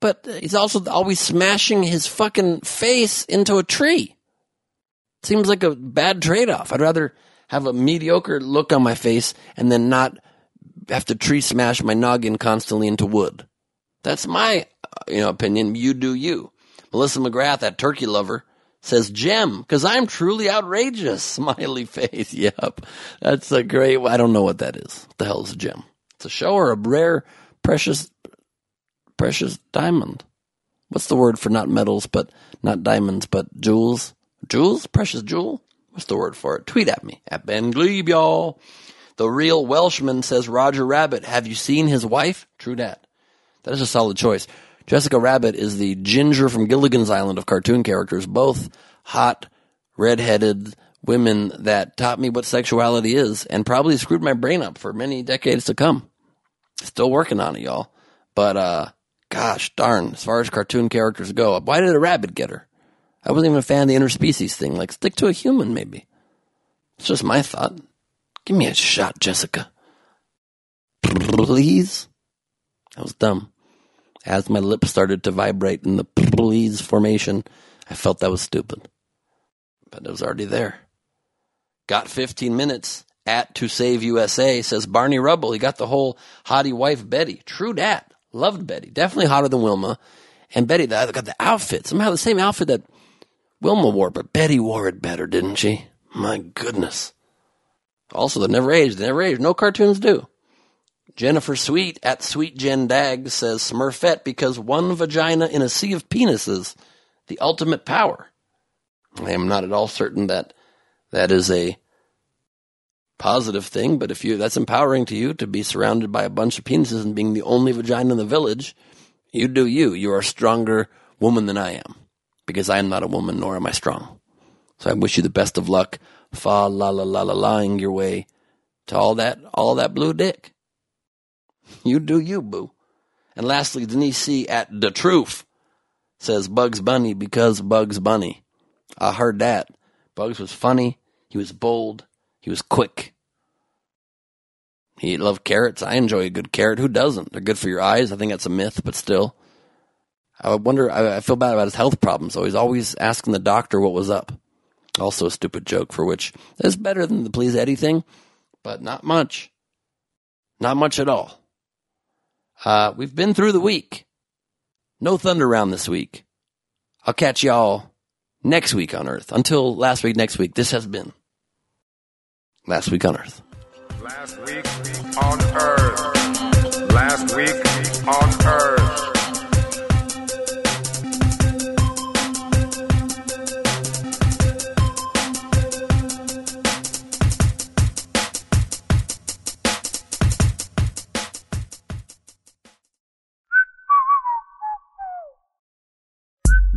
E: But he's also always smashing his fucking face into a tree. Seems like a bad trade off. I'd rather have a mediocre look on my face and then not have to tree smash my noggin constantly into wood. That's my, uh, you know, opinion. You do you. Melissa McGrath, that turkey lover, says Jem, because I'm truly outrageous. Smiley face. Yep. That's a great, I don't know what that is. What the hell is a gem? It's a show or a rare, precious, precious diamond. What's the word for not metals, but not diamonds, but jewels? Jewels? Precious jewel? What's the word for it? Tweet at me at Ben Gleib, y'all. The real Welshman says Roger Rabbit. Have you seen his wife? True dat. That is a solid choice. Jessica Rabbit is the ginger from Gilligan's Island of cartoon characters, both hot, redheaded women that taught me what sexuality is and probably screwed my brain up for many decades to come. Still working on it, y'all. But, uh, gosh darn, as far as cartoon characters go, why did a rabbit get her? I wasn't even a fan of the interspecies thing. Like, stick to a human, maybe. It's just my thought. Give me a shot, Jessica. Please? That was dumb. As my lips started to vibrate in the please formation, I felt that was stupid. But it was already there. Got 15 minutes at To Save USA, says Barney Rubble. He got the whole hottie wife Betty. True dat. Loved Betty. Definitely hotter than Wilma. And Betty got the outfit. Somehow the same outfit that Wilma wore, but Betty wore it better, didn't she? My goodness. Also, they never aged. They never aged. No cartoons do. Jennifer Sweet at Sweet Jen Dag says Smurfette because one vagina in a sea of penises, the ultimate power. I am not at all certain that That is a positive thing, but if you that's empowering to you to be surrounded by a bunch of penises and being the only vagina in the village, you do you. You are a stronger woman than I am. Because I am not a woman nor am I strong. So I wish you the best of luck, fa la la la la laing your way to all that all that blue dick. You do you, boo. And lastly, Denise C at the truth says Bugs Bunny because Bugs Bunny. I heard that. Bugs was funny. He was bold. He was quick. He loved carrots. I enjoy a good carrot. Who doesn't? They're good for your eyes. I think that's a myth, but still. I wonder, I, feel bad about his health problems. So he's always asking the doctor what was up. Also a stupid joke for which is better than the Please Eddie thing, but not much. Not much at all. Uh, we've been through the week. No thunder round this week. I'll catch y'all next week on Earth. Until last week, next week, this has been Last Week on Earth.
A: Last week on Earth. Last week on Earth.